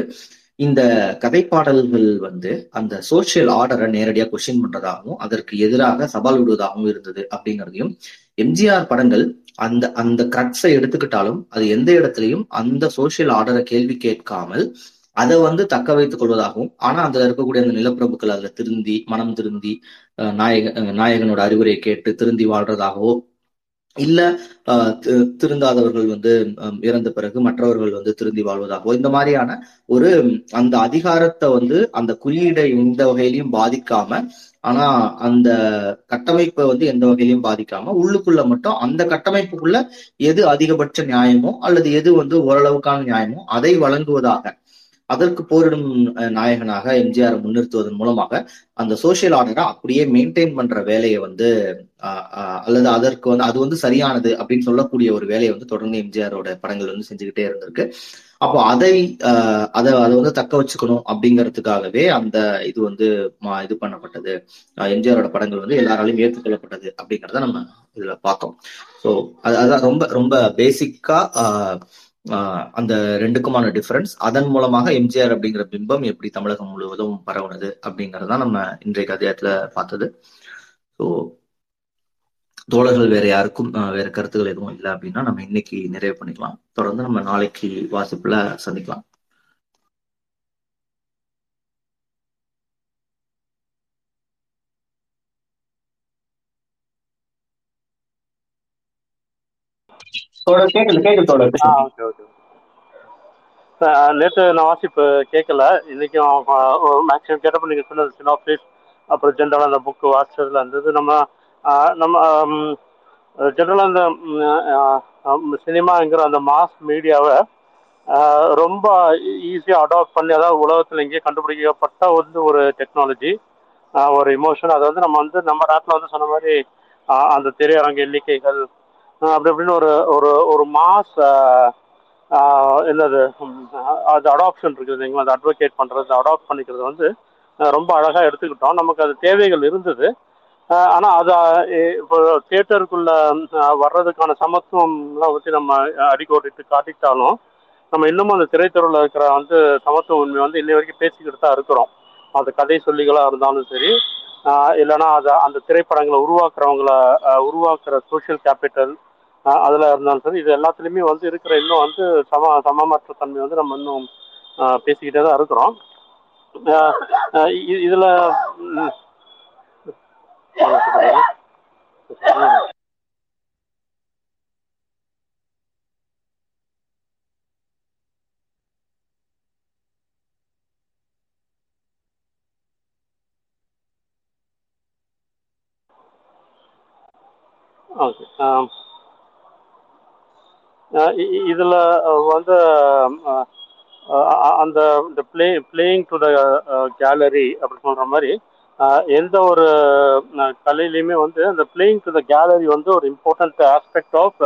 இந்த கதைப்பாடல்கள் வந்து அந்த சோசியல் ஆர்டரை நேரடியாக கொஸ்டின் பண்றதாகவும் அதற்கு எதிராக சவால் விடுவதாகவும் இருந்தது அப்படிங்கிறதையும் எம்ஜிஆர் படங்கள் அந்த அந்த கிரட்ஸை எடுத்துக்கிட்டாலும் அது எந்த இடத்துலையும் அந்த சோசியல் ஆர்டரை கேள்வி கேட்காமல் அதை வந்து தக்க வைத்துக் கொள்வதாகவும் ஆனா அதுல இருக்கக்கூடிய அந்த நிலப்பிரபுக்கள் அதுல திருந்தி மனம் திருந்தி நாயக நாயகனோட அறிவுரையை கேட்டு திருந்தி வாழ்றதாகவோ இல்ல ஆஹ் திருந்தாதவர்கள் வந்து இறந்த பிறகு மற்றவர்கள் வந்து திருந்தி வாழ்வதாகவோ இந்த மாதிரியான ஒரு அந்த அதிகாரத்தை வந்து அந்த குறியீடை எந்த வகையிலையும் பாதிக்காம ஆனா அந்த கட்டமைப்பை வந்து எந்த வகையிலையும் பாதிக்காம உள்ளுக்குள்ள மட்டும் அந்த கட்டமைப்புக்குள்ள எது அதிகபட்ச நியாயமோ அல்லது எது வந்து ஓரளவுக்கான நியாயமோ அதை வழங்குவதாக அதற்கு போரிடும் அஹ், நாயகனாக எம்ஜிஆர் முன்னிறுத்துவதன் மூலமாக அந்த சோசியல் ஆர்டரை அப்படியே மெயின்டைன் பண்ற வேலையை வந்து அல்லது அதற்கு வந்து அது வந்து சரியானது அப்படின்னு சொல்லக்கூடிய ஒரு வேலையை வந்து தொடர்ந்து எம்ஜிஆரோட படங்கள் வந்து செஞ்சுக்கிட்டே இருந்திருக்கு. அப்போ அதை ஆஹ் அதை அதை வந்து தக்க வச்சுக்கணும் அப்படிங்கிறதுக்காகவே அந்த இது வந்து மா- இது பண்ணப்பட்டது. எம்ஜிஆரோட படங்கள் வந்து எல்லாராலையும் ஏற்றுக்கொள்ளப்பட்டது அப்படிங்கிறத நம்ம இதுல பார்த்தோம் ஸோ அது அதான் ரொம்ப ரொம்ப பேசிக்கா அந்த ரெண்டுக்குமான டிஃபரன்ஸ் அதன் மூலமாக எம்ஜிஆர் அப்படிங்கிற பிம்பம் எப்படி தமிழகம் முழுவதும் பரவுனது அப்படிங்கறத நம்ம இன்றைக்கு அத்தியாயத்துல பார்த்தது. ஸோ தோழர்கள் வேற யாருக்கும் வேற கருத்துக்கள் எதுவும் இல்லை அப்படின்னா நம்ம இன்னைக்கு நிறைவு பண்ணிக்கலாம். தொடர்ந்து நம்ம நாளைக்கு வாசிப்புல சந்திக்கலாம். கேட்கல கேட்கல ஓகே நேற்று நான் வாசிப்பு கேட்கல இன்னைக்கும் மேக்ஸிமம் கேட்டப்போ நீங்க சொன்னது சினாப்சிஸ் அப்புறம் ஜென்ரலாக அந்த புக்கு வாசிச்சதுல இருந்தது நம்ம நம்ம ஜென்ரலாக அந்த சினிமாங்கிற அந்த மாஸ் மீடியாவை ரொம்ப ஈஸியாக அடாப்ட் பண்ணி அதாவது உலகத்தில் இங்கேயே கண்டுபிடிக்கப்பட்ட வந்து ஒரு டெக்னாலஜி ஒரு இமோஷன் அதை வந்து நம்ம வந்து நம்ம நாட்டில் வந்து சொன்ன மாதிரி அந்த திரையரங்க எண்ணிக்கைகள் அப்படி அப்படின்னு ஒரு ஒரு ஒரு மாஸ் என்னது அது அடாப்ஷன் இருக்குது இல்லைங்களா? அதை அட்வொகேட் பண்ணுறது அடாப்ட் பண்ணிக்கிறது வந்து ரொம்ப அழகாக எடுத்துக்கிட்டோம். நமக்கு அது தேவைகள் இருந்தது. ஆனால் அது இப்போ தியேட்டருக்குள்ள வர்றதுக்கான சமத்துவம்லாம் பற்றி நம்ம அடிக்கோட்டிட்டு காட்டிட்டாலும் நம்ம இன்னமும் அந்த திரைத்துறையில் இருக்கிற வந்து சமத்துவ உண்மை வந்து இன்னை வரைக்கும் பேசிக்கிட்டு தான் இருக்கிறோம். அது கதை சொல்லிகளாக இருந்தாலும் சரி இல்லைன்னா அதை அந்த திரைப்படங்களை உருவாக்குறவங்கள உருவாக்குற சோஷியல் கேபிட்டல் அதில் இருந்தாலும் சரி இது எல்லாத்துலேயுமே வந்து இருக்கிற இன்னும் வந்து சம சமமற்ற தன்மை வந்து நம்ம இன்னும் ஆஹ் பேசிக்கிட்டே தான் இருக்கிறோம். ஆஹ் இதுல ஓகே இதுல வந்து அந்த இந்த play playing to the gallery அப்படி சொல்ற மாதிரி எந்த ஒரு கலையிலையுமே வந்து அந்த பிளேயிங் டு த கேலரி வந்து ஒரு இம்பார்ட்டன்ட் ஆஸ்பெக்ட் ஆஃப்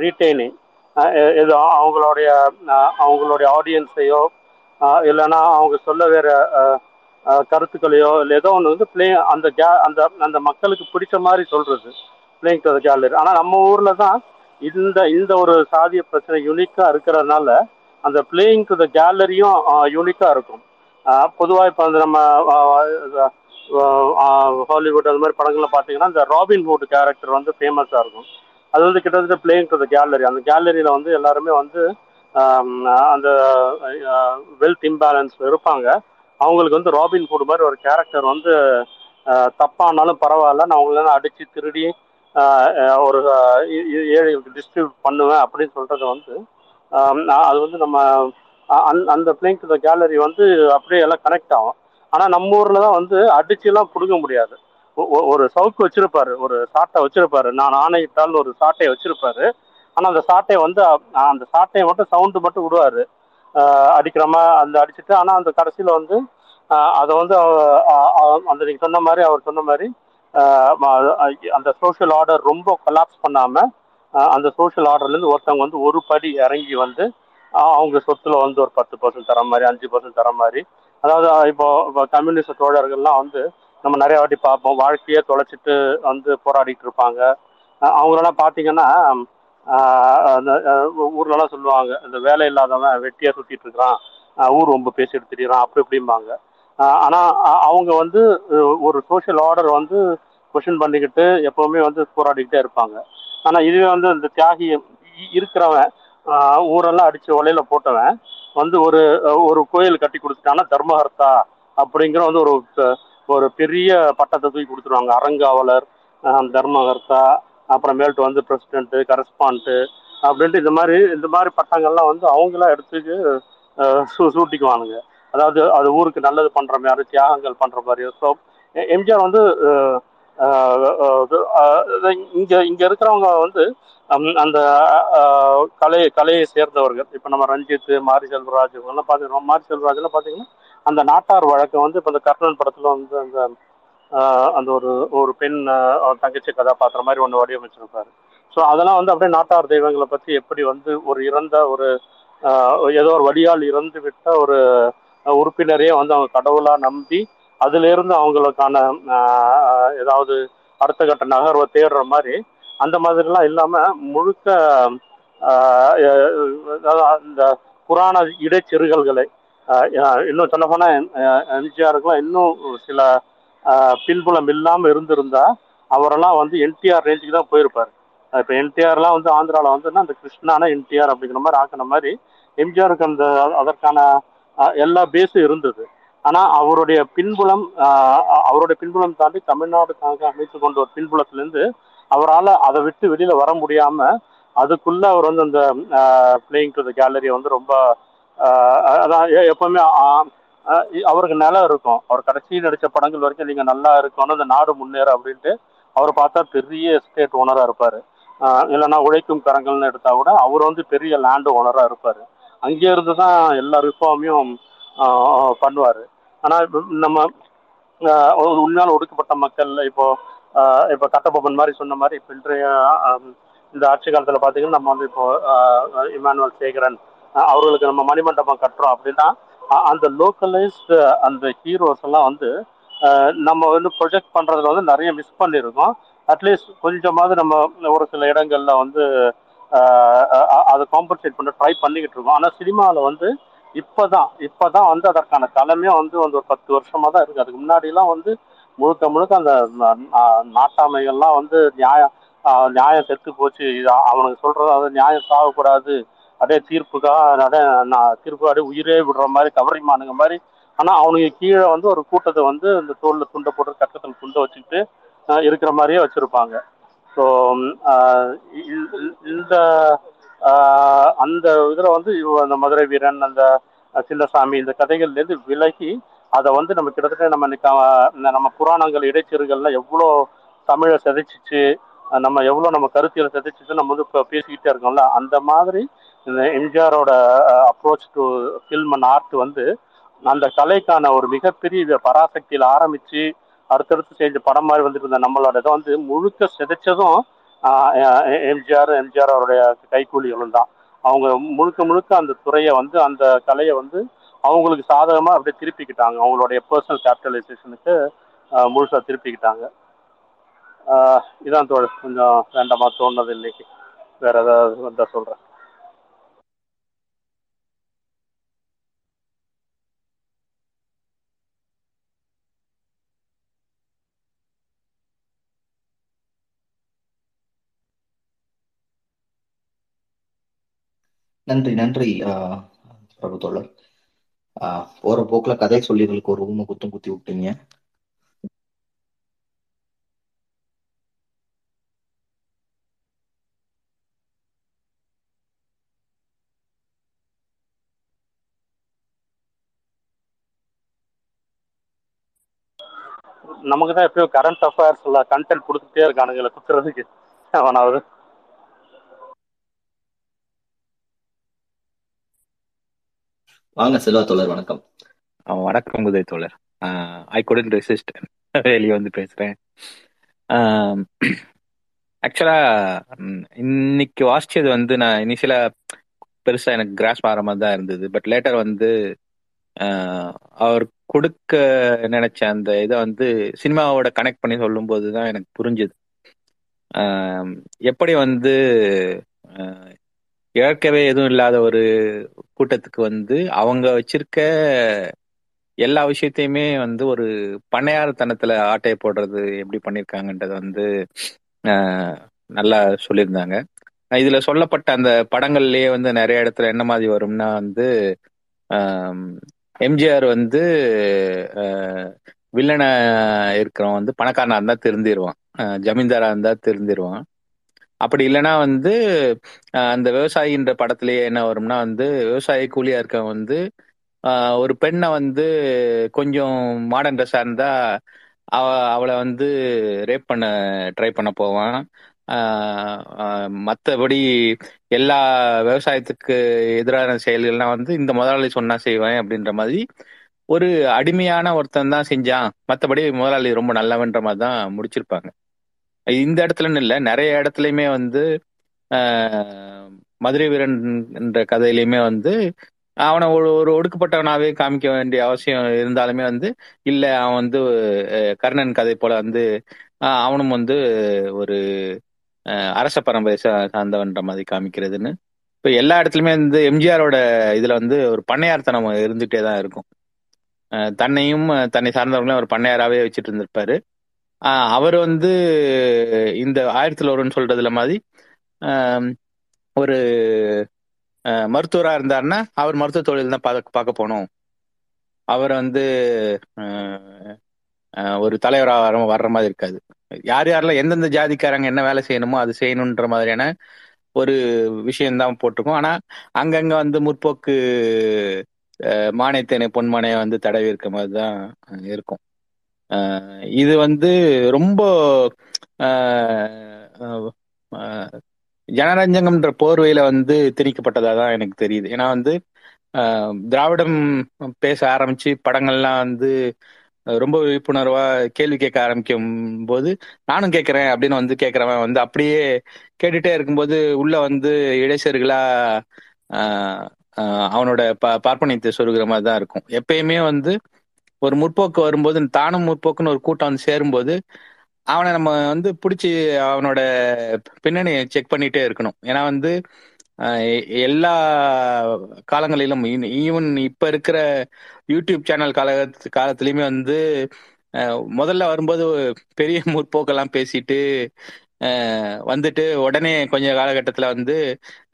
ரீட்டைனிங் இது அவங்களுடைய அவங்களுடைய ஆடியன்ஸையோ இல்லைன்னா அவங்க சொல்ல வேற கருத்துக்களையோ இல்லை ஏதோ ஒன்று வந்து பிளே அந்த கே அந்த அந்த மக்களுக்கு பிடிச்ச மாதிரி சொல்றது பிளேயிங் டு கேலரி ஆனால் நம்ம ஊர்ல தான் இந்த இந்த ஒரு சாதிய பிரச்சனை யூனிக்காக இருக்கிறதுனால அந்த பிளேயிங் டு த கேலரியும் யூனிக்காக இருக்கும். பொதுவாக இப்போ வந்து நம்ம ஹாலிவுட் அது மாதிரி படங்களில் பார்த்தீங்கன்னா இந்த ராபின் ஹுட் கேரக்டர் வந்து ஃபேமஸாக இருக்கும். அது வந்து கிட்டத்தட்ட பிளேயிங் டு த கேலரி அந்த கேலரியில் வந்து எல்லாருமே வந்து அந்த வெல்த் இம்பேலன்ஸ் இருப்பாங்க. அவங்களுக்கு வந்து ராபின் ஹுட் மாதிரி ஒரு கேரக்டர் வந்து தப்பானாலும் பரவாயில்ல. நான் அவங்கள அடித்து திருடி ஒரு ஏழைகளுக்கு டிஸ்ட்ரிபியூட் பண்ணுவேன் அப்படின்னு சொல்றது வந்து அது வந்து நம்ம அந் அந்த- அந்த த கேலரி வந்து அப்படியே எல்லாம் கனெக்ட் ஆகும். ஆனால் நம்ம ஊரில் தான் வந்து அடிச்சு கொடுக்க முடியாது. ஒரு சவுக்கு வச்சிருப்பாரு ஒரு சாட்டை வச்சிருப்பாரு. நான் ஆணையிட்டால் ஒரு சாட்டையை வச்சிருப்பாரு. ஆனால் அந்த சாட்டையை வந்து அந்த சாட்டையை மட்டும் சவுண்டு மட்டும் விடுவாரு. அடிக்கிற மாதிரி அந்த அடிச்சுட்டு ஆனால் அந்த கடைசியில் வந்து அதை வந்து அந்த நீங்கள் சொன்ன மாதிரி அவர் சொன்ன மாதிரி அந்த சோஷியல் ஆர்டர் ரொம்ப கொலாப்ஸ் பண்ணாம அந்த சோஷியல் ஆர்டர்லேருந்து ஒருத்தவங்க வந்து ஒரு படி இறங்கி வந்து அவங்க சொத்துல வந்து ஒரு பத்து பர்சன்ட் தர மாதிரி அஞ்சு பர்சன்ட் தர மாதிரி. அதாவது இப்போ இப்போ கம்யூனிஸ்ட் தோழர்கள்லாம் வந்து நம்ம நிறைய வாட்டி பார்ப்போம். வாழ்க்கையே தொலைச்சிட்டு வந்து போராடிட்டு இருப்பாங்க. அவங்களெல்லாம் பார்த்தீங்கன்னா ஊர்லலாம் சொல்லுவாங்க இந்த வேலை இல்லாதவன் வெட்டியாக சுற்றிட்டு இருக்கிறான். ஊர் ரொம்ப பேசிட்டு திரியிறான். அப்படி இப்படிம்பாங்க. ஆனா அவங்க வந்து ஒரு சோஷியல் ஆர்டர் வந்து கொஷின் பண்ணிக்கிட்டு எப்பவுமே வந்து போராடிக்கிட்டே இருப்பாங்க. ஆனா இதுவே வந்து இந்த தியாகி இருக்கிறவன் ஊரெல்லாம் அடிச்சு ஒலையில போட்டவன் வந்து ஒரு ஒரு கோயில் கட்டி கொடுத்துட்டான்னா தர்மஹர்த்தா அப்படிங்கிற வந்து ஒரு ஒரு பெரிய பட்டத்தை தூக்கி கொடுத்துருவாங்க. அறங்காவலர் தர்மகர்த்தா அப்புறமேல்ட்டு வந்து பிரசிடென்ட் கரஸ்பாண்ட்டு அப்படின்ட்டு இந்த மாதிரி இந்த மாதிரி பட்டங்கள்லாம் வந்து அவங்களாம் எடுத்துக்கு சூ சூட்டிக்குவானுங்க. அதாவது அது ஊருக்கு நல்லது பண்ற மாதிரி தியாகங்கள் பண்ற மாதிரி ஸோ எம்ஜிஆர் வந்து இங்க இங்க இருக்கிறவங்க வந்து அந்த கலை கலையை சேர்ந்தவர்கள். இப்ப நம்ம ரஞ்சித் மாரி செல்வராஜ் இவங்கெல்லாம் பாத்தீங்கன்னா மாரி செல்வராஜ் எல்லாம் பாத்தீங்கன்னா அந்த நாட்டார் வழக்கம் வந்து இப்ப இந்த கர்ணன் படத்துல வந்து அந்த அந்த ஒரு ஒரு பெண் தங்கச்சி கதாபாத்திரம் மாதிரி ஒன்று வடிவமைச்சிருப்பாரு. ஸோ அதெல்லாம் வந்து அப்படியே நாட்டார் தெய்வங்களை பத்தி எப்படி வந்து ஒரு இறந்த ஒரு ஏதோ ஒரு வழியால் இறந்து விட்ட ஒரு உறுப்பினரையே வந்து அவங்க கடவுளா நம்பி அதிலிருந்து அவங்களுக்கான ஏதாவது அடுத்த கட்ட நகர்வை தேடுற மாதிரி அந்த மாதிரிலாம் இல்லாமல் முழுக்க இந்த புராண இடைச்செருகல்களை இன்னும் சொல்ல போனால் எம்ஜிஆருக்குலாம் இன்னும் சில பின்புலம் இல்லாமல் இருந்திருந்தா அவரெல்லாம் வந்து என்டிஆர் ரேஞ்சுக்கு தான் போயிருப்பார். இப்போ என்டிஆர்லாம் வந்து ஆந்திராவில் வந்து அந்த கிருஷ்ணானா என்டிஆர் அப்படிங்கிற மாதிரி ஆக்கின மாதிரி எம்ஜிஆருக்கு அந்த அதற்கான எல்லா பேஸும் இருந்தது. ஆனா அவருடைய பின்புலம் அவருடைய பின்புலம் தாண்டி தமிழ்நாடுக்காக அமைத்து கொண்ட ஒரு பின்புலத்திலேருந்து அவரால் அதை விட்டு வெளியில வர முடியாம அதுக்குள்ள அவர் வந்து அந்த பிளேயிங் டு த கேலரியை வந்து ரொம்ப அதான் எப்பவுமே அவருக்கு நிலம் இருக்கும். அவர் கடைசி நடித்த படங்கள் வரைக்கும் நீங்கள் நல்லா இருக்கணும் இந்த நாடு முன்னேற அப்படின்ட்டு அவர் பார்த்தா பெரிய எஸ்டேட் ஓனராக இருப்பார். இல்லைன்னா உழைக்கும் கரங்கள்னு எடுத்தால் கூட அவர் வந்து பெரிய லேண்டு ஓனராக இருப்பார். அங்கே இருந்து தான் எல்லா ரிஃபார்மையும் பண்ணுவார். ஆனால் நம்ம உண்மையால் ஒரு ஒடுக்கப்பட்ட மக்கள் இப்போ இப்போ கட்டபொம்மன் மாதிரி சொன்ன மாதிரி இப்போ இன்றைய இந்த ஆட்சி காலத்தில் பார்த்தீங்கன்னா நம்ம வந்து இப்போ இமானுவல் சேகரன் அவர்களுக்கு நம்ம மணிமண்டபம் கட்டுறோம் அப்படின்னா அந்த லோக்கலைஸ்டு அந்த ஹீரோஸ் எல்லாம் வந்து நம்ம வந்து ப்ரொஜெக்ட் பண்ணுறதுல வந்து நிறைய மிஸ் பண்ணியிருக்கோம். அட்லீஸ்ட் கொஞ்சமாவது நம்ம ஒரு சில இடங்கள்ல வந்து அதை காம்பன்சேட் பண்ண ட்ரை பண்ணிக்கிட்டு இருக்கோம். ஆனால் சினிமாவில் வந்து இப்போதான் இப்போதான் வந்து அதற்கான தலைமையே வந்து வந்து ஒரு பத்து வருஷமாக தான் இருக்குது அதுக்கு முன்னாடிலாம் வந்து முழுக்க முழுக்க அந்த நா- நாட்டாமைகள்லாம் வந்து நியாயம் நியாயம் செத்து போச்சு. அவனுக்கு சொல்றது அது நியாயம் சாகக்கூடாது. அப்படியே தீர்ப்புக்காக அப்படியே நான் தீர்ப்பு அப்படியே உயிரே விடுற மாதிரி கவரிமானுங்க மாதிரி. ஆனால் அவனுக்கு கீழே வந்து ஒரு கூட்டத்தை வந்து இந்த தோளில் துண்டை போட்டு கட்டத்தில் துண்டை வச்சுக்கிட்டு இருக்கிற மாதிரியே வச்சுருப்பாங்க. ஸோ um, இந்த ஆஹ் அந்த இதுல வந்து அந்த மதுரை வீரன் அந்த சின்னசாமி இந்த கதைகள்ல இருந்து விலகி அதை வந்து நம்ம கிட்டத்தட்ட நம்ம இன்னைக்கு நம்ம புராணங்கள் இடைச்செருகள்ல எவ்வளோ தமிழை சிதைச்சிச்சு நம்ம எவ்வளோ நம்ம கருத்தியலை சிதைச்சிச்சு நம்ம வந்து இப்போ பேசிக்கிட்டே இருக்கோம்ல அந்த மாதிரி இந்த எம்ஜிஆரோட approach to film and art வந்து அந்த கலைக்கான ஒரு மிகப்பெரிய பராசக்தியில ஆரம்பிச்சு அடுத்தடுத்து செஞ்ச படம் மாதிரி வந்துட்டு இருந்த நம்மளோட இதை வந்து முழுக்க சிதைச்சதும் எம்ஜிஆர் எம்ஜிஆர் அவருடைய கைக்கூலிகளும் தான். அவங்க முழுக்க முழுக்க அந்த துறையை வந்து அந்த கலையை வந்து அவங்களுக்கு சாதகமாக அப்படியே திருப்பிக்கிட்டாங்க. அவங்களுடைய பர்சனல் கேபிட்டலைசேஷனுக்கு முழுசாக திருப்பிக்கிட்டாங்க. இதான் தோழர். கொஞ்சம் வேண்டாமா தோணுது இன்னைக்கு வேற ஏதாவது வந்தால் சொல்கிறேன் நன்றி நன்றி ஆஹ் பிரபு தோழர். ஆஹ் போற போக்குல கதை சொல்லிகளுக்கு ஒரு ஊம குத்தும் குத்தி விட்டீங்க. நமக்கு தான் எப்பயும் கரண்ட் அஃபேர்ஸ் எல்லாம் கண்டென்ட் கொடுத்துட்டே இருக்கானுங்களே குத்துறதுக்கு. அவனாவது வாங்க செல்வா தோழர் வணக்கம். வணக்கம் உதய தோழர். ஐ குடன் ரெசிஸ்ட் வெளியே வந்து பேசுறேன். ஆக்சுவலா இன்னைக்கு வாசிச்சது வந்து நான் இனிஷியலா பெருசா எனக்கு கிராஸ் ஆகிற மாதிரி தான் இருந்தது. பட் லேட்டர் வந்து ஆஹ், அவர் கொடுக்க நினைச்ச அந்த இதை வந்து சினிமாவோட கனெக்ட் பண்ணி சொல்லும்போது தான் எனக்கு புரிஞ்சுது. ஆஹ், எப்படி வந்து ஆஹ், இழக்கவே எதுவும் இல்லாத ஒரு கூட்டத்துக்கு வந்து அவங்க வச்சிருக்க எல்லா விஷயத்தையுமே வந்து ஒரு பண்ணையாரத்தனத்துல ஆட்டையை போடுறது எப்படி பண்ணிருக்காங்கன்றது வந்து நல்லா சொல்லியிருந்தாங்க. இதுல சொல்லப்பட்ட அந்த படங்கள்லயே வந்து நிறைய இடத்துல என்ன மாதிரி வரும்னா வந்து எம்ஜிஆர் வந்து வில்லனை இருக்கிறவன் வந்து பணக்காரனா இருந்தா திருந்திடுவான் ஜமீன்தாரா இருந்தா திருந்திடுவான் அப்படி இல்லைன்னா வந்து அந்த விவசாயின்ற படத்திலேயே என்ன வரும்னா வந்து விவசாயி கூலியா இருக்கவன் வந்து ஒரு பெண்ணை வந்து கொஞ்சம் மாடர்ன் ட்ரெஸ்ஸா இருந்தா அவ அவளை வந்து ரேப் பண்ண ட்ரை பண்ண போவான். மற்றபடி எல்லா விவசாயத்துக்கு எதிரான செயல்கள்லாம் வந்து இந்த முதலாளி சொன்னா செய்வேன் அப்படின்ற மாதிரி ஒரு அடிமையான ஒருத்தன் தான் செஞ்சான். மற்றபடி முதலாளி ரொம்ப நல்லவன்ற மாதிரி தான் முடிச்சிருப்பாங்க. இந்த இடத்துலன்னு இல்லை நிறைய இடத்துலயுமே வந்து ஆஹ், மதுரை வீரன் என்ற கதையிலயுமே வந்து அவனை ஒரு ஒரு ஒடுக்கப்பட்டவனாவே காமிக்க வேண்டிய அவசியம் இருந்தாலுமே வந்து இல்ல அவன் வந்து கர்ணன் கதை போல வந்து அவனும் வந்து ஒரு அரச பரம்பரை சார்ந்தவன்ற மாதிரி காமிக்கிறதுன்னு. இப்போ எல்லா இடத்துலயுமே வந்து எம்ஜிஆரோட இதுல வந்து ஒரு பண்ணையார்த்தனம் இருந்துகிட்டே தான் இருக்கும் தன்னையும் தன்னை சார்ந்தவர்களையும் ஒரு பண்ணையாராவே வச்சுட்டு இருந்திருப்பாரு. அவர் வந்து இந்த ஆயிரத்தில் ஒருன்னு சொல்றதுல மாதிரி ஆஹ், ஒரு மருத்துவராக மருத்துவரா இருந்தாருன்னா அவர் மருத்துவ தொழில் தான் பார்க்க பார்க்க போனோம் அவர் வந்து ஒரு தலைவராக வர வர்ற மாதிரி இருக்காது. யார் யாரெல்லாம் எந்தெந்த ஜாதிக்காரங்க என்ன வேலை செய்யணுமோ அது செய்யணுன்ற மாதிரியான ஒரு விஷயம்தான் போட்டிருக்கோம். ஆனா அங்கங்க வந்து முற்போக்கு மானியத்தேனை பொன்மானையை வந்து தடவி இருக்க மாதிரி தான் இருக்கும். இது வந்து ரொம்ப ஜனரஞ்சகம்ன்ற போர்வையில வந்து திணிக்கப்பட்டதா தான் எனக்கு தெரியுது. ஏன்னா வந்து ஆஹ், திராவிடம் பேச ஆரம்பிச்சு படங்கள்லாம் வந்து ரொம்ப விழிப்புணர்வா கேள்வி கேட்க ஆரம்பிக்கும் போது நானும் கேட்கறேன் அப்படின்னு வந்து கேட்கிறவன் வந்து அப்படியே கேட்டுட்டே இருக்கும்போது உள்ள வந்து இடைச்சர்களா ஆஹ், அவனோட ப பார்ப்பனியத்தை சொருகிற மாதிரி தான் இருக்கும். எப்பயுமே வந்து ஒரு முற்போக்கு வரும்போது தானும் முற்போக்குன்னு ஒரு கூட்டம் வந்து சேரும்போது அவனை நம்ம வந்து பிடிச்சி அவனோட பின்னணியை செக் பண்ணிட்டே இருக்கணும். ஏன்னா வந்து எல்லா காலங்களிலும் ஈவன் இப்ப இருக்கிற யூடியூப் சேனல் கால காலத்திலயுமே வந்து முதல்ல வரும்போது பெரிய முற்போக்கெல்லாம் பேசிட்டு வந்துட்டு உடனே கொஞ்ச காலகட்டத்துல வந்து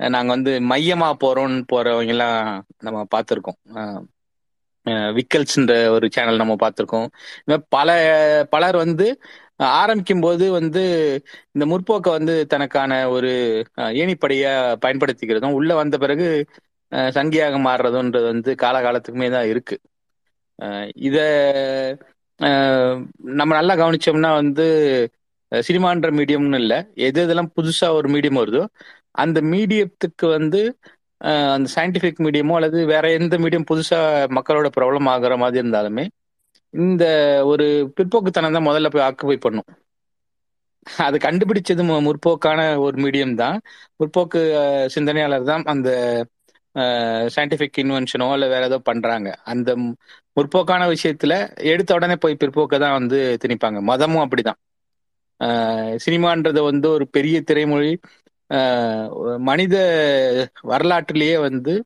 நாங்கள் நாங்க வந்து மையமா போறோம்னு போறவங்க எல்லாம் நம்ம பார்த்திருக்கோம். ஆஹ் விக்கல்ஸ்ன்ற ஒரு சேனல் நம்ம பார்த்திருக்கோம். மாதிரி பல பலர் வந்து ஆரம்பிக்கும் போது வந்து இந்த முற்போக்கை வந்து தனக்கான ஒரு ஏணிப்படையா பயன்படுத்திக்கிறதும் உள்ள வந்த பிறகு அஹ், சங்கியாக மாறுறதுன்றது வந்து காலகாலத்துக்குமே தான் இருக்கு. இத நம்ம நல்லா கவனிச்சோம்னா வந்து சினிமான்ற மீடியம்னு இல்லை. எது எதெல்லாம் புதுசா ஒரு மீடியம் வருதோ அந்த மீடியத்துக்கு வந்து அந்த சயின்டிஃபிக் மீடியமோ அல்லது வேற எந்த மீடியம் புதுசா மக்களோட ப்ராப்ளம் ஆகுற மாதிரி இருந்தாலுமே இந்த ஒரு பிற்போக்குத்தனம் தான் முதல்ல போய் ஆக்குபை பண்ணும். அது கண்டுபிடிச்சது மு- முற்போக்கான ஒரு மீடியம் தான். முற்போக்கு சிந்தனையாளர் தான் அந்த சயின்டிஃபிக் இன்வென்ஷனோ இல்லை வேற ஏதோ பண்றாங்க. அந்த முற்போக்கான விஷயத்துல எடுத்த உடனே போய் பிற்போக்க தான் வந்து திணிப்பாங்க. மதமும் அப்படிதான். ஆஹ் சினிமான்றது வந்து ஒரு பெரிய திரைமொழி மனித வரலாற்றிலேயே வந்து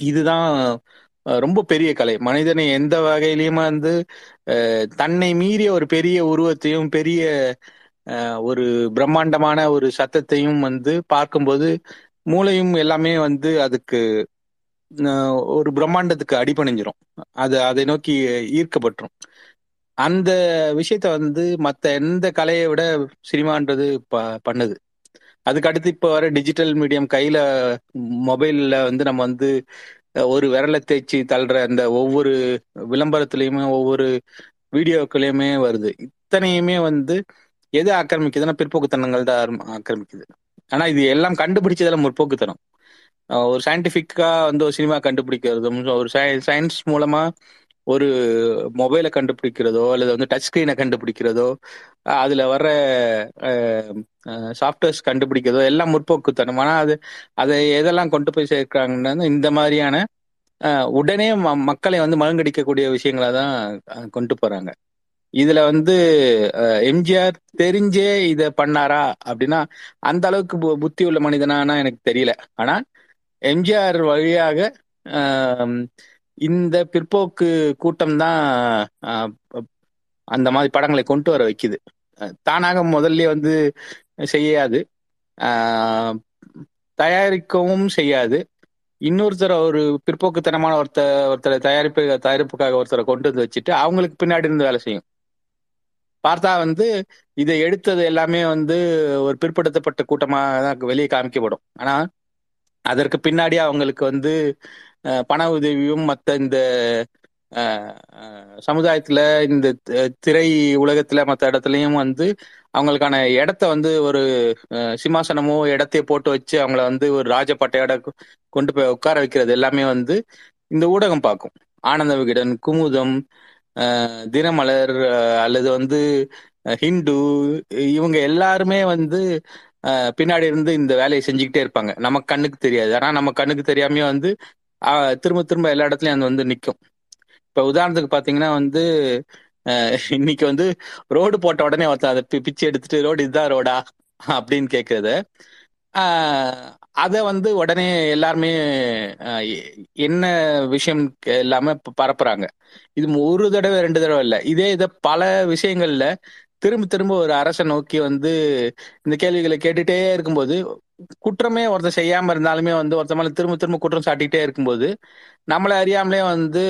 இதுதான் ரொம்ப பெரிய கலை. மனிதனை எந்த வகையிலயுமே வந்து தன்னை மீறிய ஒரு பெரிய உருவத்தையும் பெரிய ஒரு பிரம்மாண்டமான ஒரு சத்தத்தையும் வந்து பார்க்கும்போது மூளையும் எல்லாமே வந்து அதுக்கு ஒரு பிரம்மாண்டத்துக்கு அடிபணிஞ்சிரும். அது அதை நோக்கி ஈர்க்கப்பட்டுரும். அந்த விஷயத்த வந்து மற்ற எந்த கலையை விட சினிமான்றது ப- பண்ணுது. அதுக்கு அடுத்து இப்போ வர டிஜிட்டல் மீடியம் கையில மொபைல்ல வந்து நம்ம வந்து ஒரு விரலை தேய்ச்சி தள்ளுற அந்த ஒவ்வொரு விளம்பரத்திலயுமே ஒவ்வொரு வீடியோக்களையுமே வருது. இத்தனையுமே வந்து எது ஆக்கிரமிக்குதுன்னா பிற்போக்குத்தனங்கள் தான் ஆக்கிரமிக்குது. ஆனா இது எல்லாம் கண்டுபிடிச்சதெல்லாம் முற்போக்குத்தனம். ஒரு சயின்டிபிக்கா வந்து ஒரு சினிமா கண்டுபிடிக்கிறதும் ஒரு சயின்ஸ் மூலமா ஒரு மொபைலை கண்டுபிடிக்கிறதோ அல்லது வந்து டச் ஸ்கிரீனை கண்டுபிடிக்கிறதோ அதுல வர்ற சாஃப்ட்வேர்ஸ் கண்டுபிடிக்கிறதோ எல்லாம் முற்போக்குத்தனம். ஆனா அது அதை எதெல்லாம் கொண்டு போய் சேர்க்கிறாங்கன்னா இந்த மாதிரியான உடனே ம- மக்களை வந்து மழுங்கடிக்கக்கூடிய விஷயங்களை தான் கொண்டு போறாங்க. இதுல வந்து எம்ஜிஆர் தெரிஞ்சே இத பண்ணாரா? அப்படின்னா அந்த அளவுக்கு பு- புத்தி உள்ள மனிதனானா எனக்கு தெரியல. ஆனா எம்ஜிஆர் வழியாக ஆஹ் இந்த பிற்போக்கு கூட்டம் தான் அந்த மாதிரி படங்களை கொண்டு வர வைக்குது. தானாக முதல்ல வந்து செய்யாது. ஆஹ், தயாரிக்கவும் செய்யாது. இன்னொருத்தரை ஒரு பிற்போக்குத்தனமான ஒருத்தர் ஒருத்தரை தயாரிப்பு தயாரிப்புக்காக ஒருத்தரை கொண்டு வந்து வச்சுட்டு அவங்களுக்கு பின்னாடி இருந்து வேலை செய்யும். பார்த்தா வந்து இதை எடுத்தது எல்லாமே வந்து ஒரு பிற்படுத்தப்பட்ட கூட்டமாக தான் வெளியே காமிக்கப்படும். ஆனா அதற்கு பின்னாடி அவங்களுக்கு வந்து பண உதவியும் மற்ற இந்த சமுதாயத்துல இந்த திரை உலகத்துல மற்ற இடத்துலயும் வந்து அவங்களுக்கான இடத்த வந்து ஒரு சிம்மாசனமோ இடத்தையோ போட்டு வச்சு அவங்கள வந்து ஒரு ராஜபட்டையோட கொண்டு போய் உட்கார வைக்கிறது எல்லாமே வந்து இந்த ஊடகம் பார்க்கும். ஆனந்த விகடன் குமுதம் தினமலர் அல்லது வந்து ஹிந்து இவங்க எல்லாருமே வந்து பின்னாடி இருந்து இந்த வேலையை செஞ்சுக்கிட்டே இருப்பாங்க. நம்ம கண்ணுக்கு தெரியாது. ஆனா நம்ம கண்ணுக்கு தெரியாமயே வந்து திரும்ப திரும்ப எல்லா இடத்துலயும் அது வந்து நிக்கும். இப்ப உதாரணத்துக்கு பாத்தீங்கன்னா வந்து இன்னைக்கு வந்து ரோடு போட்ட உடனே ஒருத்தன் அதை பி- எடுத்துட்டு ரோடு இதுதான் ரோடா? அப்படின்னு கேக்குறத ஆஹ் அத வந்து உடனே எல்லாருமே ஆஹ் என்ன விஷயம் கே- இல்லாம பரப்புறாங்க. இது ஒரு தடவை ரெண்டு தடவை இல்ல. இதே இதை பல விஷயங்கள்ல திரும்ப திரும்ப ஒரு அரசை நோக்கி வந்து இந்த கேள்விகளை கேட்டுட்டே இருக்கும்போது குற்றமே ஒருத்தன் செய்யாம இருந்தாலுமே வந்து ஒருத்தன் மேல திரும்ப திரும்ப குற்றம் சாட்டிக்கிட்டே இருக்கும்போது நம்மளை அறியாமலே வந்து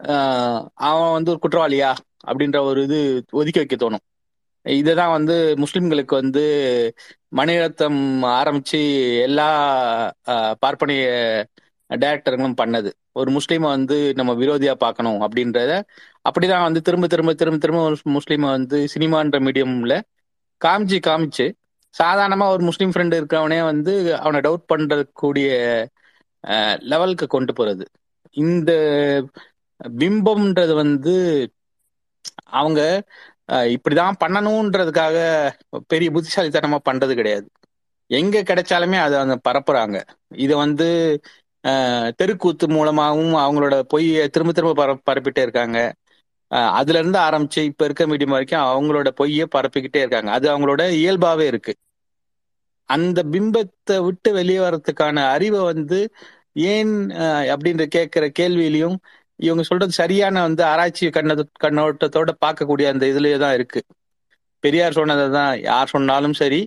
ஆஹ் அவன் வந்து ஒரு குற்றவாளியா அப்படின்ற ஒரு இது ஒதுக்கி வைக்க தோணும். இதுதான் வந்து முஸ்லிம்களுக்கு வந்து மணிரத்னம் ஆரம்பிச்சு எல்லா ஆஹ், பார்ப்பனிய டைரக்டர்களும் பண்ணது. ஒரு முஸ்லீமை வந்து நம்ம விரோதியா பார்க்கணும் அப்படின்றத அப்படிதான் வந்து திரும்ப திரும்ப திரும்ப திரும்ப ஒரு முஸ்லீமை வந்து சினிமான்ற மீடியம்ல காமிச்சு காமிச்சு சாதாரணமா ஒரு முஸ்லீம் ஃப்ரெண்டு இருக்கவனே வந்து அவனை டவுட் பண்றக்கூடிய லெவலுக்கு கொண்டு போறது. இந்த பிம்பம்ன்றது வந்து அவங்க அஹ், இப்படிதான் பண்ணணும்ன்றதுக்காக பெரிய புத்திசாலித்தனமா பண்றது கிடையாது. எங்க கிடைச்சாலுமே அதை அவங்க பரப்புறாங்க. இதை வந்து தெருக்கூத்து மூலமாகவும் அவங்களோட பொய்யை திரும்ப திரும்ப பர பரப்பிட்டே இருக்காங்க. அஹ், அதுல இருந்து ஆரம்பிச்சு இப்ப இருக்க மீடியம் வரைக்கும் அவங்களோட பொய்யை பரப்பிக்கிட்டே இருக்காங்க. அது அவங்களோட இயல்பாவே இருக்கு. அந்த பிம்பத்தை விட்டு வெளியே வர்றதுக்கான அறிவை வந்து ஏன் அஹ், அப்படின்ற கேட்கிற கேள்வியிலையும் இவங்க சொல்றது சரியான வந்து ஆராய்ச்சி கண்ண கண்ணோட்டத்தோட பார்க்கக்கூடிய அந்த இதுலயே தான் இருக்கு. பெரியார் சொன்னதை தான் யார் சொன்னாலும் சரி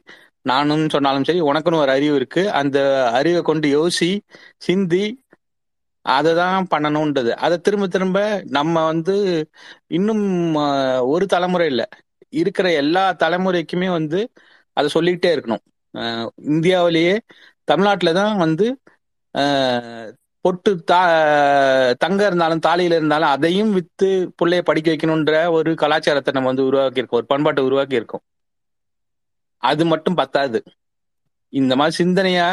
நானும் சொன்னாலும் சரி உனக்குன்னு ஒரு அறிவு இருக்கு. அந்த அறிவை கொண்டு யோசி சிந்தி அதை தான் பண்ணணும்ன்றது அதை திரும்ப திரும்ப நம்ம வந்து இன்னும் ஒரு தலைமுறை இல்லை. இருக்கிற எல்லா தலைமுறைக்குமே வந்து அதை சொல்லிக்கிட்டே இருக்கணும். இந்தியாவிலேயே தமிழ்நாட்டில் தான் வந்து பொட்டு தா தங்க இருந்தாலும் தாலியில இருந்தாலும் அதையும் வித்து பிள்ளைய படிக்க வைக்கணுன்ற ஒரு கலாச்சாரத்தை நம்ம வந்து உருவாக்கி இருக்கோம் ஒரு பண்பாட்டை உருவாக்கி இருக்கோம் அது மட்டும் பத்தாது. இந்த மாதிரி சிந்தனையா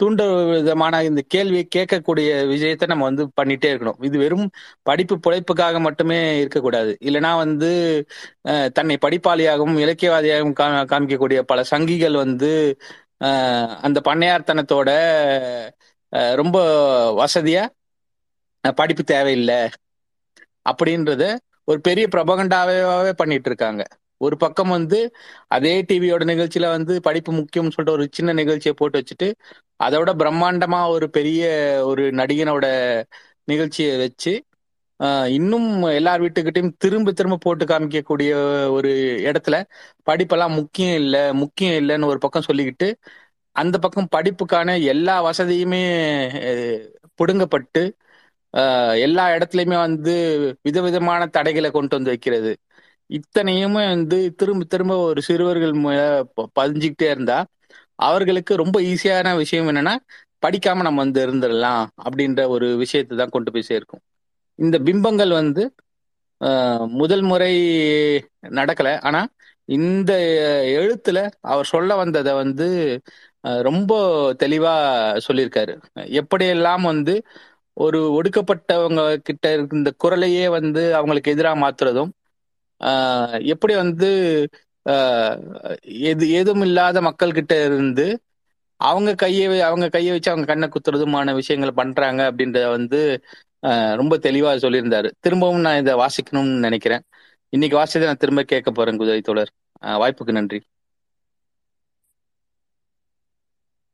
தூண்ட விதமான இந்த கேள்வியை கேட்கக்கூடிய விஷயத்த நம்ம வந்து பண்ணிட்டே இருக்கணும். இது வெறும் படிப்பு பிழைப்புக்காக மட்டுமே இருக்கக்கூடாது. இல்லைன்னா வந்து தன்னை படிப்பாளியாகவும் இலக்கியவாதியாகவும் காமிக்கக்கூடிய பல சங்கிகள் வந்து அந்த பண்ணையார்த்தனத்தோட ரொம்ப வசதியா படிப்பு தேவையில்லை. அப்படின்றத ஒரு பெரிய பிரபகண்டாவே பண்ணிட்டு இருக்காங்க. ஒரு பக்கம் வந்து அதே டிவியோட நிகழ்ச்சியில வந்து படிப்பு முக்கியம்னு சொல்லிட்டு ஒரு சின்ன நிகழ்ச்சியை போட்டு வச்சுட்டு அதை விட பிரம்மாண்டமா ஒரு பெரிய ஒரு நடிகனோட நிகழ்ச்சியை வச்சு இன்னும் எல்லார் வீட்டுக்கிட்டையும் திரும்ப திரும்ப போட்டு காமிக்கக்கூடிய ஒரு இடத்துல படிப்பெல்லாம் முக்கியம் இல்லை முக்கியம் இல்லைன்னு ஒரு பக்கம் சொல்லிக்கிட்டு அந்த பக்கம் படிப்புக்கான எல்லா வசதியுமே பிடுங்கப்பட்டு எல்லா இடத்துலையுமே வந்து விதவிதமான தடைகளை கொண்டு வந்து வைக்கிறது. இத்தனையுமே வந்து திரும்ப திரும்ப ஒரு சிறுவர்கள் மேல ப- பதிஞ்சுக்கிட்டே இருந்தா அவர்களுக்கு ரொம்ப ஈஸியான விஷயம் என்னன்னா படிக்காம நம்ம வந்து இருந்துடலாம் அப்படின்ற ஒரு விஷயத்தை தான் கொண்டு போய் சேர்க்கும். இந்த பிம்பங்கள் வந்து முதல் முறை நடக்கல. ஆனா இந்த எழுத்துல அவர் சொல்ல வந்ததை வந்து ரொம்ப தெளிவா சொல்லியிருக்காரு. எப்படியெல்லாம் வந்து ஒரு ஒடுக்கப்பட்டவங்க கிட்ட இருந்த குரலையே வந்து அவங்களுக்கு எதிராக மாத்துறதும் எப்படி வந்து ஆஹ், எது ஏதும் இல்லாத மக்கள் கிட்ட இருந்து அவங்க கையை அவங்க கையை வச்சு அவங்க கண்ணை குத்துறதுமான விஷயங்களை பண்றாங்க அப்படின்றத வந்து ஆஹ், ரொம்ப தெளிவா சொல்லியிருந்தாரு. திரும்பவும் நான் இதை வாசிக்கணும்னு நினைக்கிறேன். இன்னைக்கு வாசிச்சதை நான் திரும்ப கேட்க போறேன் குதிரை தோழர். ஆஹ், வாய்ப்புக்கு நன்றி.